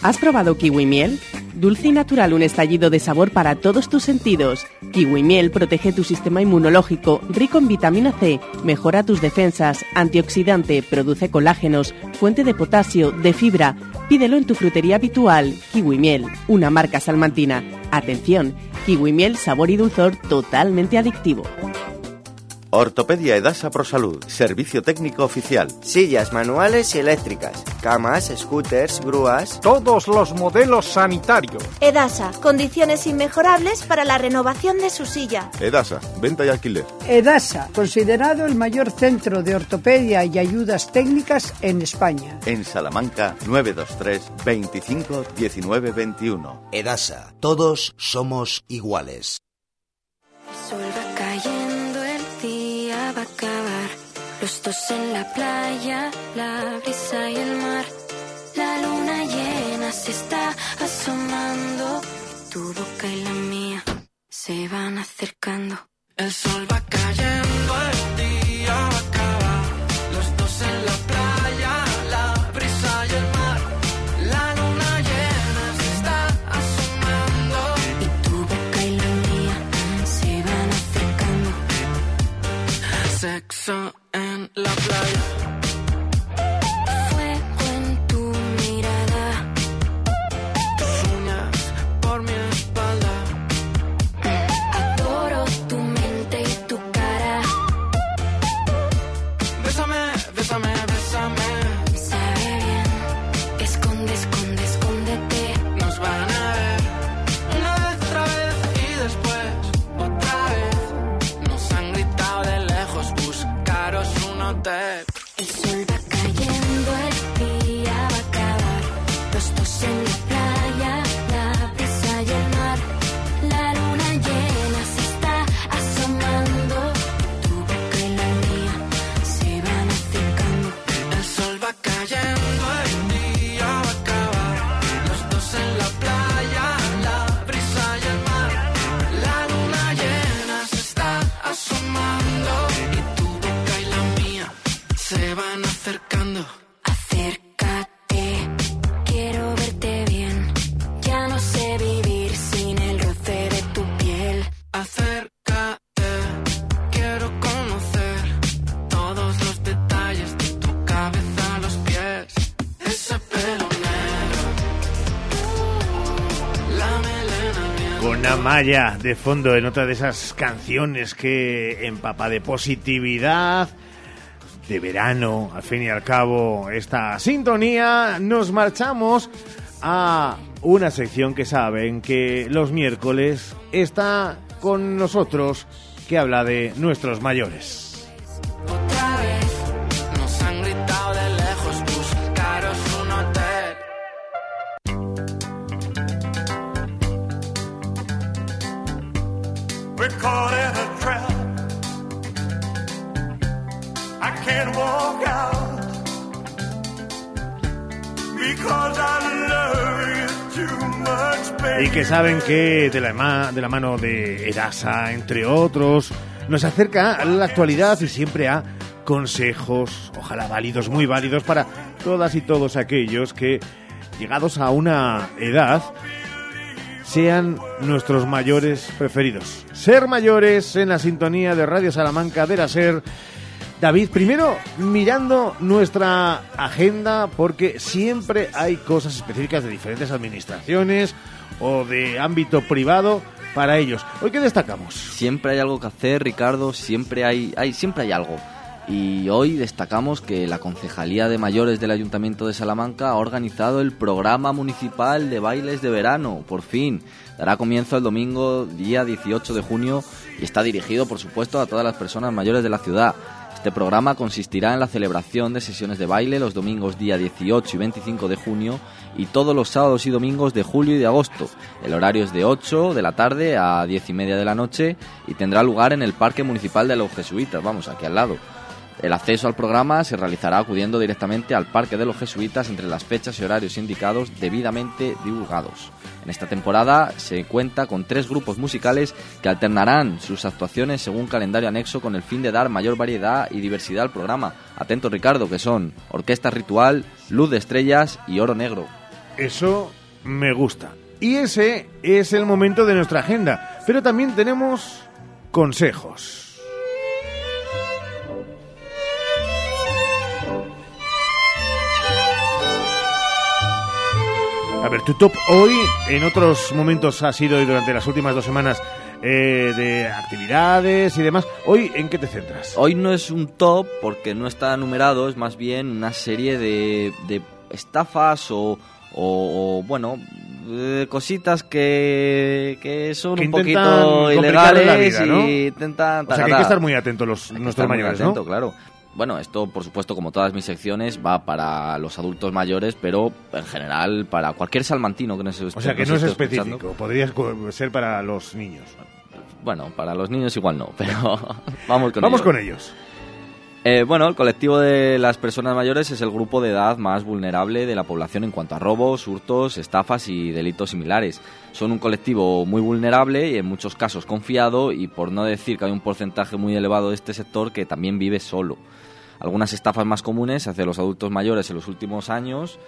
¿Has probado kiwi miel? Dulce y natural, un estallido de sabor para todos tus sentidos. Kiwi miel protege tu sistema inmunológico, rico en vitamina C, mejora tus defensas, antioxidante, produce colágenos, fuente de potasio, de fibra. Pídelo en tu frutería habitual. Kiwi miel, una marca salmantina. Atención, kiwi miel, sabor y dulzor totalmente adictivo. Ortopedia Edasa Prosalud, servicio técnico oficial. Sillas manuales y eléctricas, camas, scooters, grúas. Todos los modelos sanitarios. Edasa, condiciones inmejorables para la renovación de su silla. Edasa, venta y alquiler. Edasa, considerado el mayor centro de ortopedia y ayudas técnicas en España. En Salamanca, 923 25 19 21. Edasa, todos somos iguales. El va a acabar. Los dos en la playa, la brisa y el mar. La luna llena se está asomando. Tu boca y la mía se van acercando. El sol va cayendo, el día va a acabar. Los dos en la playa, Sexo en la playa. Amaya de fondo en otra de esas canciones que empapa de positividad, de verano, al fin y al cabo, esta sintonía, nos marchamos a una sección que saben que los miércoles está con nosotros, que habla de nuestros mayores. We're caught in a trap. I can't walk out because I love you too much, baby. Y que saben que de la, de la mano de Erasa, entre otros, nos acerca a la actualidad y siempre a consejos, ojalá válidos, muy válidos para todas y todos aquellos que, llegados a una edad, sean nuestros mayores preferidos. Ser mayores en la sintonía de Radio Salamanca de la SER. David, primero mirando nuestra agenda porque siempre hay cosas específicas de diferentes administraciones o de ámbito privado para ellos. Hoy qué destacamos? Siempre hay algo que hacer, Ricardo, siempre hay, hay siempre hay algo. Y hoy destacamos que la Concejalía de Mayores del Ayuntamiento de Salamanca ha organizado el programa municipal de bailes de verano, por fin. Dará comienzo el domingo día 18 de junio y está dirigido, por supuesto, a todas las personas mayores de la ciudad. Este programa consistirá en la celebración de sesiones de baile los domingos día 18 y 25 de junio y todos los sábados y domingos de julio y de agosto. El horario es de 8 de la tarde a 10 y media de la noche y tendrá lugar en el Parque Municipal de los Jesuitas, vamos, aquí al lado. El acceso al programa se realizará acudiendo directamente al Parque de los Jesuitas entre las fechas y horarios indicados debidamente divulgados. En esta temporada se cuenta con tres grupos musicales que alternarán sus actuaciones según calendario anexo con el fin de dar mayor variedad y diversidad al programa. Atento Ricardo, que son Orquesta Ritual, Luz de Estrellas y Oro Negro. Eso me gusta. Y ese es el momento de nuestra agenda. Pero también tenemos consejos. A ver, tu top hoy, en otros momentos ha sido y durante las últimas dos semanas eh, de actividades y demás. Hoy, ¿en qué te centras? Hoy no es un top porque no está numerado, es más bien una serie de, de estafas o, o, o, bueno, cositas que, que son Que un poquito ilegales vida, ¿no? y intentan... O sea, que hay que estar muy atentos los, nuestros mayores, atento, ¿no? claro. Bueno, esto por supuesto como todas mis secciones va para los adultos mayores, pero en general para cualquier salmantino que nos esté O sea, que no es específico. escuchando. Podría ser para los niños. Bueno, para los niños igual no, [LAUGHS] pero vamos con Vamos ello. con ellos. Eh, bueno, el colectivo de las personas mayores es el grupo de edad más vulnerable de la población en cuanto a robos, hurtos, estafas y delitos similares. Son un colectivo muy vulnerable y en muchos casos confiado y por no decir que hay un porcentaje muy elevado de este sector que también vive solo. Algunas estafas más comunes hacia los adultos mayores en los últimos años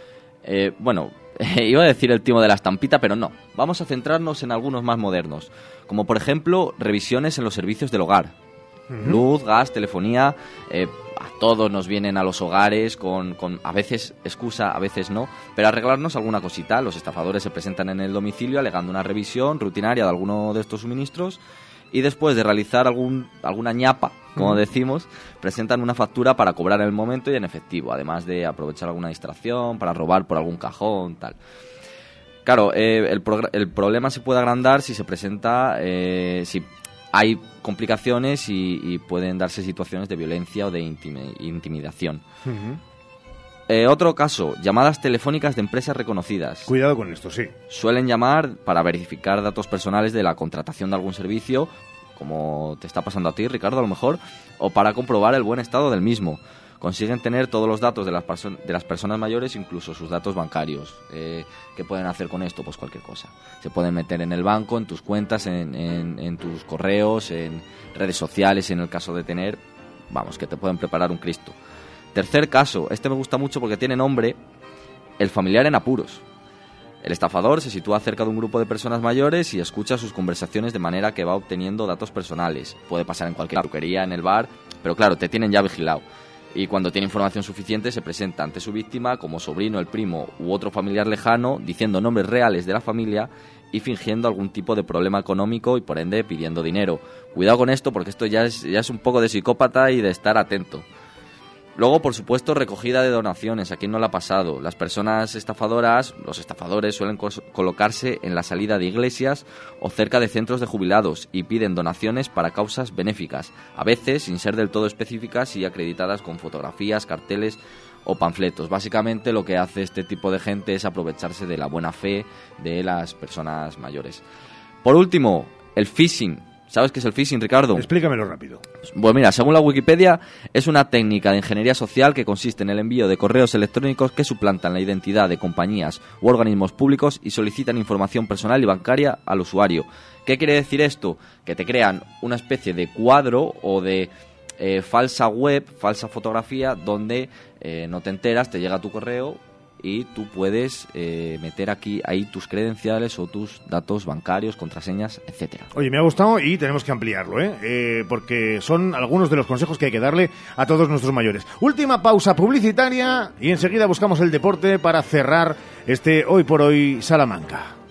eh, bueno, [LAUGHS] iba a decir el timo de la estampita, pero no. Vamos a centrarnos en algunos más modernos, como por ejemplo revisiones en los servicios del hogar. Luz, gas, telefonía, eh, a todos nos vienen a los hogares con, con a veces excusa, a veces no, pero arreglarnos alguna cosita. Los estafadores se presentan en el domicilio alegando una revisión rutinaria de alguno de estos suministros y después de realizar algún, alguna ñapa, como decimos, presentan una factura para cobrar en el momento y en efectivo, además de aprovechar alguna distracción para robar por algún cajón, tal. Claro, eh, el, el problema se puede agrandar si se presenta, eh, si hay complicaciones y, y pueden darse situaciones de violencia o de intimi- intimidación. Eh, otro caso, llamadas telefónicas de empresas reconocidas. Cuidado con esto, sí. Suelen llamar para verificar datos personales de la contratación de algún servicio, como te está pasando a ti, Ricardo, a lo mejor, o para comprobar el buen estado del mismo. Consiguen tener todos los datos de las, de las personas mayores, incluso sus datos bancarios. Eh, ¿Qué pueden hacer con esto? Pues cualquier cosa. Se pueden meter en el banco, en tus cuentas, en, en- en tus correos, en redes sociales, en el caso de tener. Vamos, que te pueden preparar un Cristo. Tercer caso, este me gusta mucho porque tiene nombre, el familiar en apuros. El estafador se sitúa cerca de un grupo de personas mayores y escucha sus conversaciones de manera que va obteniendo datos personales. Puede pasar en cualquier peluquería, en el bar, pero claro, te tienen ya vigilado. Y cuando tiene información suficiente se presenta ante su víctima como sobrino, el primo u otro familiar lejano, diciendo nombres reales de la familia y fingiendo algún tipo de problema económico y por ende pidiendo dinero. Cuidado con esto porque esto ya es, ya es un poco de psicópata y de estar atento. Luego, por supuesto, recogida de donaciones. ¿A quién no la ha pasado? Las personas estafadoras, los estafadores suelen colocarse en la salida de iglesias o cerca de centros de jubilados y piden donaciones para causas benéficas, a veces sin ser del todo específicas y acreditadas con fotografías, carteles o panfletos. Básicamente lo que hace este tipo de gente es aprovecharse de la buena fe de las personas mayores. Por último, el phishing. ¿Sabes qué es el phishing, Ricardo? Explícamelo rápido. Pues mira, según la Wikipedia, es una técnica de ingeniería social que consiste en el envío de correos electrónicos que suplantan la identidad de compañías u organismos públicos y solicitan información personal y bancaria al usuario. ¿Qué quiere decir esto? Que te crean una especie de cuadro o de eh, falsa web, falsa fotografía, donde eh, no te enteras, te llega tu correo y tú puedes eh, meter aquí ahí tus credenciales o tus datos bancarios, contraseñas, etcétera. Oye, me ha gustado y tenemos que ampliarlo, ¿eh? Eh, porque son algunos de los consejos que hay que darle a todos nuestros mayores. Última pausa publicitaria y enseguida buscamos el deporte para cerrar este Hoy por Hoy Salamanca.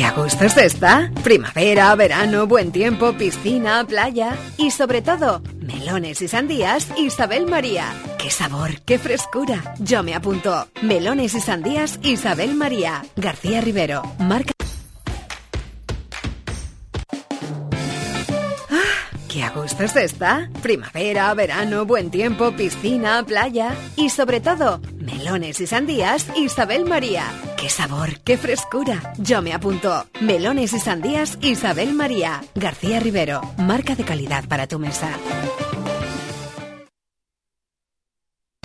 ¡Qué a gusto se está! Primavera, verano, buen tiempo, piscina, playa y sobre todo, melones y sandías Isabel María. ¡Qué sabor, qué frescura! Yo me apunto. Melones y sandías Isabel María. García Rivero, marca... ¡Qué a gusto está! Primavera, verano, buen tiempo, piscina, playa y sobre todo, melones y sandías Isabel María. ¡Qué sabor, qué frescura! Yo me apunto. Melones y sandías Isabel María. García Rivero, marca de calidad para tu mesa.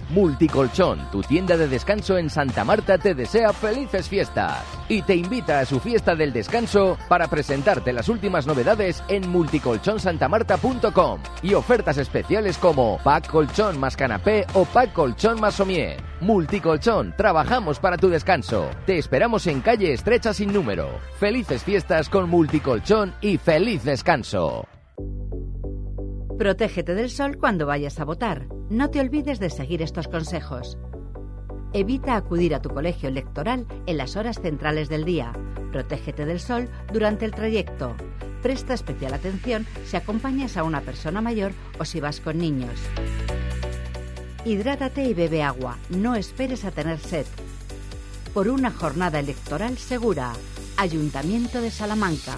Multicolchón, tu tienda de descanso en Santa Marta, te desea felices fiestas y te invita a su fiesta del descanso para presentarte las últimas novedades en multicolchonsantamarta.com y ofertas especiales como pack colchón más canapé o pack colchón más somier. Multicolchón, trabajamos para tu descanso. Te esperamos en calle estrecha sin número. Felices fiestas con Multicolchón y feliz descanso. Protégete del sol cuando vayas a votar. No te olvides de seguir estos consejos. Evita acudir a tu colegio electoral en las horas centrales del día. Protégete del sol durante el trayecto. Presta especial atención si acompañas a una persona mayor o si vas con niños. Hidrátate y bebe agua. No esperes a tener sed. Por una jornada electoral segura. Ayuntamiento de Salamanca.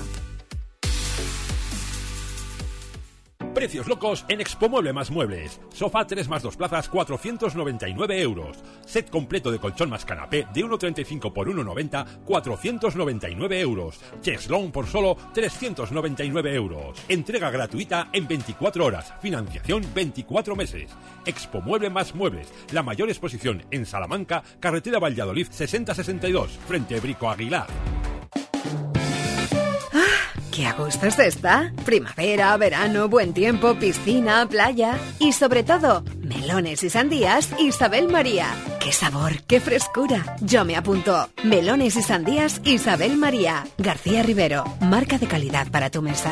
Precios locos en Expo Mueble más Muebles. Sofá 3 más 2 plazas, 499 euros. Set completo de colchón más canapé de 1,35 por 1,90, 499 euros. Cheslong por solo 399 euros. Entrega gratuita en 24 horas. Financiación 24 meses. Expo Mueble más Muebles. La mayor exposición en Salamanca, carretera Valladolid 6062, frente Brico Aguilar. ¡Qué a gusto está! Primavera, verano, buen tiempo, piscina, playa y sobre todo, melones y sandías Isabel María. ¡Qué sabor, qué frescura! Yo me apunto. Melones y sandías Isabel María. García Rivero, marca de calidad para tu mesa.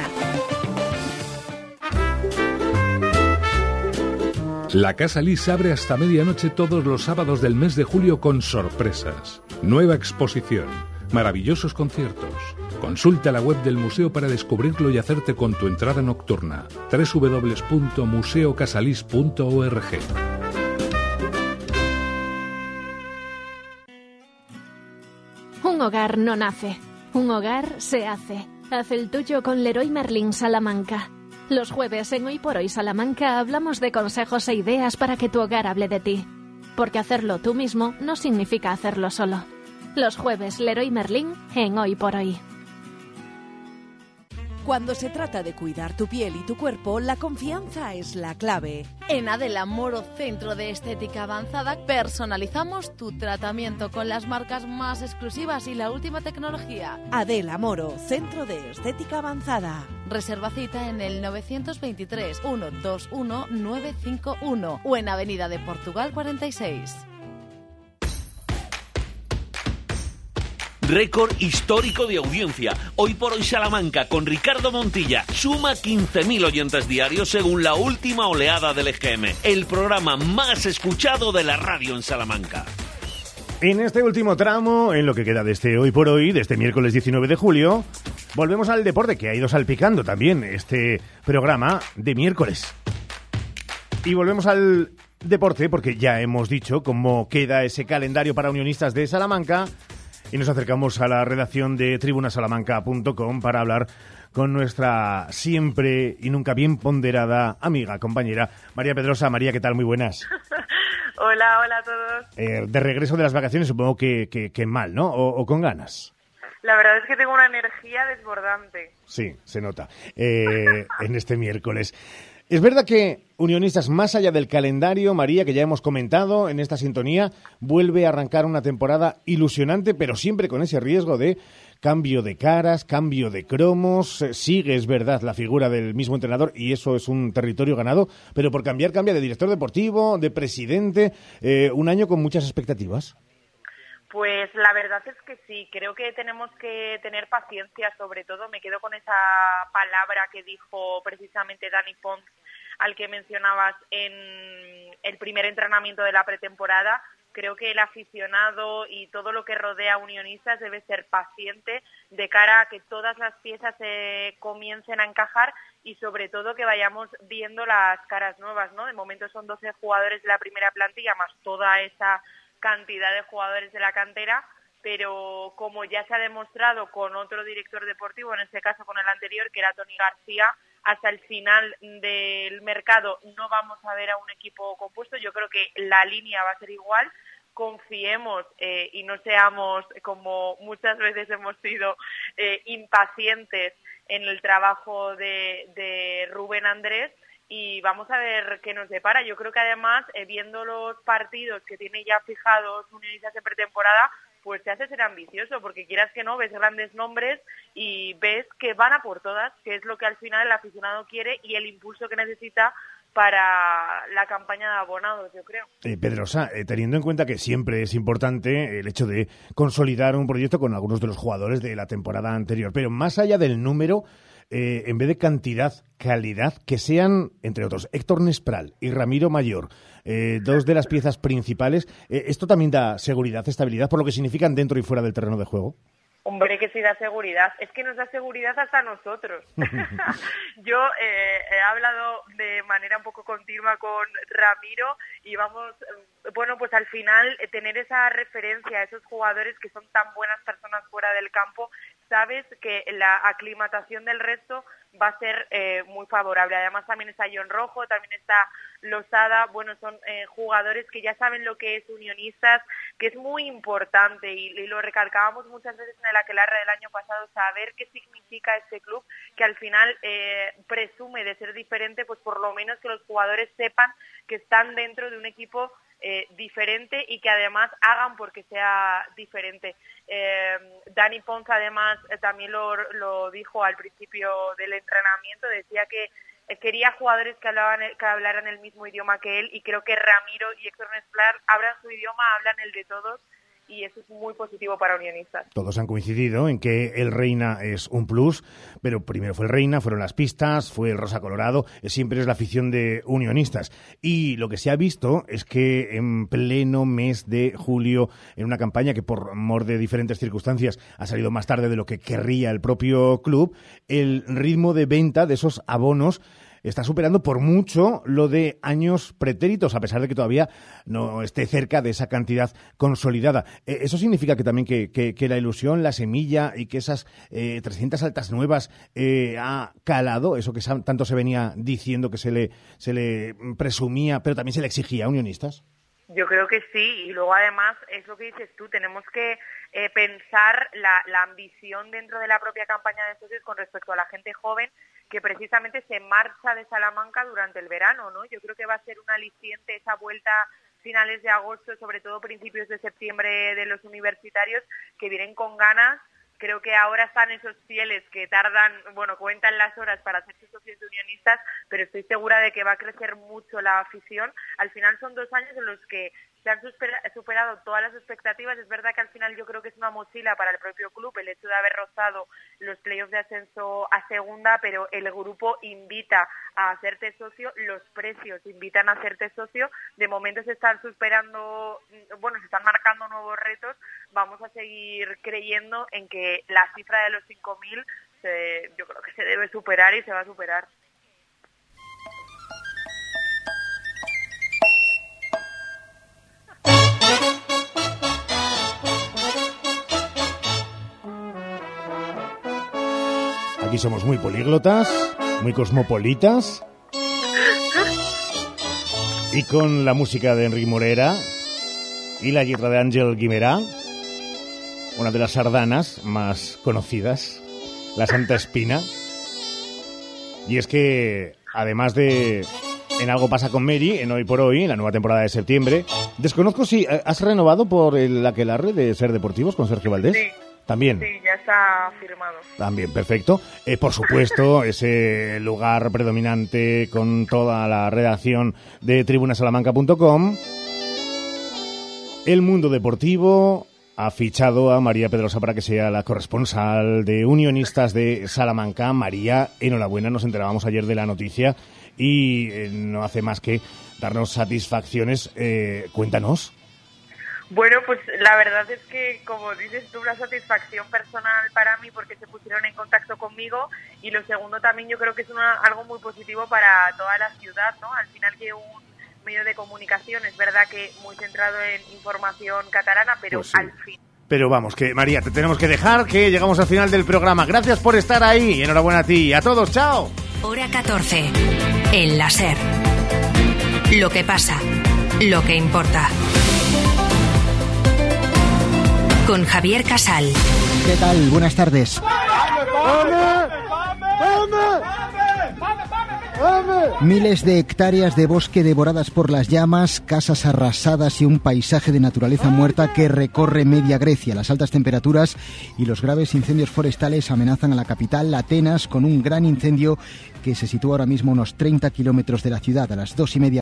La Casa Lis abre hasta medianoche todos los sábados del mes de julio con sorpresas. Nueva exposición, maravillosos conciertos. Consulta la web del museo para descubrirlo y hacerte con tu entrada nocturna. www.museocasalis.org. Un hogar no nace, un hogar se hace. Haz el tuyo con Leroy Merlin Salamanca. Los jueves en Hoy por Hoy Salamanca hablamos de consejos e ideas para que tu hogar hable de ti. Porque hacerlo tú mismo no significa hacerlo solo. Los jueves Leroy Merlin en Hoy por Hoy. Cuando se trata de cuidar tu piel y tu cuerpo, la confianza es la clave. En Adela Moro Centro de Estética Avanzada personalizamos tu tratamiento con las marcas más exclusivas y la última tecnología. Adela Moro, Centro de Estética Avanzada. Reserva cita en el 923 121 951 o en Avenida de Portugal 46. Récord histórico de audiencia. Hoy por hoy Salamanca con Ricardo Montilla suma 15.000 oyentes diarios según la última oleada del EGM. El programa más escuchado de la radio en Salamanca. En este último tramo, en lo que queda de este hoy por hoy, de este miércoles 19 de julio, volvemos al deporte que ha ido salpicando también este programa de miércoles. Y volvemos al deporte porque ya hemos dicho cómo queda ese calendario para unionistas de Salamanca y nos acercamos a la redacción de tribunasalamanca.com para hablar con nuestra siempre y nunca bien ponderada amiga, compañera María Pedrosa. María, ¿qué tal? Muy buenas. [LAUGHS] Hola, hola a todos. Eh, de regreso de las vacaciones, supongo que, que, que mal, ¿no? O, o, con ganas. La verdad es que tengo una energía desbordante. Sí, se nota. Eh, en este miércoles. Es verdad que Unionistas, más allá del calendario, María, que ya hemos comentado en esta sintonía, vuelve a arrancar una temporada ilusionante, pero siempre con ese riesgo de cambio de caras, cambio de cromos, eh, sigue, es verdad, la figura del mismo entrenador y eso es un territorio ganado, pero por cambiar cambia de director deportivo, de presidente, eh, un año con muchas expectativas. Pues la verdad es que sí, creo que tenemos que tener paciencia, sobre todo me quedo con esa palabra que dijo precisamente Dani Pons al que mencionabas en el primer entrenamiento de la pretemporada. Creo que el aficionado y todo lo que rodea a Unionistas debe ser paciente de cara a que todas las piezas se comiencen a encajar y sobre todo que vayamos viendo las caras nuevas, ¿no? De momento son 12 jugadores de la primera plantilla más toda esa cantidad de jugadores de la cantera, pero como ya se ha demostrado con otro director deportivo, en este caso con el anterior, que era Tony García, hasta el final del mercado no vamos a ver a un equipo compuesto. Yo creo que la línea va a ser igual. Confiemos eh, y no seamos, como muchas veces hemos sido, eh, impacientes en el trabajo de, de Rubén Andrés y vamos a ver qué nos depara. Yo creo que además, eh, viendo los partidos que tiene ya fijados Unionistas de pretemporada, pues te hace ser ambicioso, porque quieras que no, ves grandes nombres y ves que van a por todas, que es lo que al final el aficionado quiere y el impulso que necesita para la campaña de abonados, yo creo. Eh, Pedrosa, eh, teniendo en cuenta que siempre es importante el hecho de consolidar un proyecto con algunos de los jugadores de la temporada anterior, pero más allá del número, eh, en vez de cantidad, calidad, que sean, entre otros, Héctor Nespral y Ramiro Mayor, eh, dos de las piezas principales. Eh, ¿Esto también da seguridad, estabilidad, por lo que significan dentro y fuera del terreno de juego? Hombre, que sí da seguridad. Es que nos da seguridad hasta nosotros. [LAUGHS] Yo eh, he hablado de manera un poco continua con Ramiro y vamos, bueno, pues al final eh, tener esa referencia a esos jugadores que son tan buenas personas fuera del campo, sabes que la aclimatación del resto va a ser eh, muy favorable. Además también está John Rojo, también está Losada, bueno, son eh, jugadores que ya saben lo que es unionistas, que es muy importante y, lo recalcábamos muchas veces en el aquelarre del año pasado, saber qué significa este club, que al final eh, presume de ser diferente, pues por lo menos que los jugadores sepan que están dentro de un equipo eh, diferente y que además hagan porque sea diferente. Eh, Dani Pons además eh, también lo, lo dijo al principio del entrenamiento, decía que eh, quería jugadores que, hablaban, que hablaran el mismo idioma que él y creo que Ramiro y Héctor Nesplar hablan su idioma, hablan el de todos y eso es muy positivo para unionistas. Todos han coincidido en que el Reina es un plus, pero primero fue el Reina, fueron las pistas, fue el Rosa Colorado, siempre es la afición de unionistas. Y lo que se ha visto es que en pleno mes de julio, en una campaña que por mor de diferentes circunstancias ha salido más tarde de lo que querría el propio club, el ritmo de venta de esos abonos está superando por mucho lo de años pretéritos, a pesar de que todavía no esté cerca de esa cantidad consolidada. Eh, ¿Eso significa que también que, la ilusión, la semilla y que esas eh, 300 altas nuevas eh, ha calado, eso que tanto se venía diciendo que se le, se le presumía, pero también se le exigía a unionistas? Yo creo que sí, y luego además es lo que dices tú, tenemos que eh, pensar la, la ambición dentro de la propia campaña de socios con respecto a la gente joven que precisamente se marcha de Salamanca durante el verano, ¿no? Yo creo que va a ser un aliciente esa vuelta finales de agosto, sobre todo principios de septiembre de los universitarios, que vienen con ganas. Creo que ahora están esos fieles que tardan, bueno, cuentan las horas para hacerse socios unionistas, pero estoy segura de que va a crecer mucho la afición. Al final son dos años en los que se han superado todas las expectativas. Es verdad que al final yo creo que es una mochila para el propio club el hecho de haber rozado los playoffs de ascenso a segunda, pero el grupo invita a hacerte socio, los precios invitan a hacerte socio. De momento se están superando, bueno, se están marcando nuevos retos. Vamos a seguir creyendo en que la cifra de los 5.000 yo creo que se debe superar y se va a superar. Aquí somos muy políglotas, muy cosmopolitas. Y con la música de Enrique Morera y la guitarra de Ángel Guimerá, una de las sardanas más conocidas, la Santa Espina. Y es que, además de en Algo pasa con Mary, en Hoy por Hoy, en la nueva temporada de septiembre, desconozco si has renovado por el aquelarre de Ser Deportivos con Sergio Valdés. Sí. También. Sí, ya está firmado. También, perfecto. Eh, por supuesto, [LAUGHS] ese lugar predominante con toda la redacción de tribunasalamanca.com. El mundo deportivo ha fichado a María Pedrosa para que sea la corresponsal de Unionistas de Salamanca. María, enhorabuena, nos enterábamos ayer de la noticia y eh, no hace más que darnos satisfacciones. Eh, cuéntanos. Bueno, pues la verdad es que, como dices tú, una satisfacción personal para mí porque se pusieron en contacto conmigo y lo segundo también yo creo que es una, algo muy positivo para toda la ciudad, ¿no? Al final que un medio de comunicación es verdad que muy centrado en información catalana, pero Pues sí. al fin Pero vamos, que María, te tenemos que dejar, que llegamos al final del programa. Gracias por estar ahí. Enhorabuena a ti y a todos. Chao. Hora 14. El láser. Lo que pasa. Lo que importa. Con Javier Casal. ¿Qué tal? Buenas tardes. Miles de hectáreas de bosque devoradas por las llamas, casas arrasadas y un paisaje de naturaleza muerta que recorre media Grecia. Las altas temperaturas y los graves incendios forestales amenazan a la capital, Atenas, con un gran incendio que se sitúa ahora mismo a unos 30 kilómetros de la ciudad. A las dos y media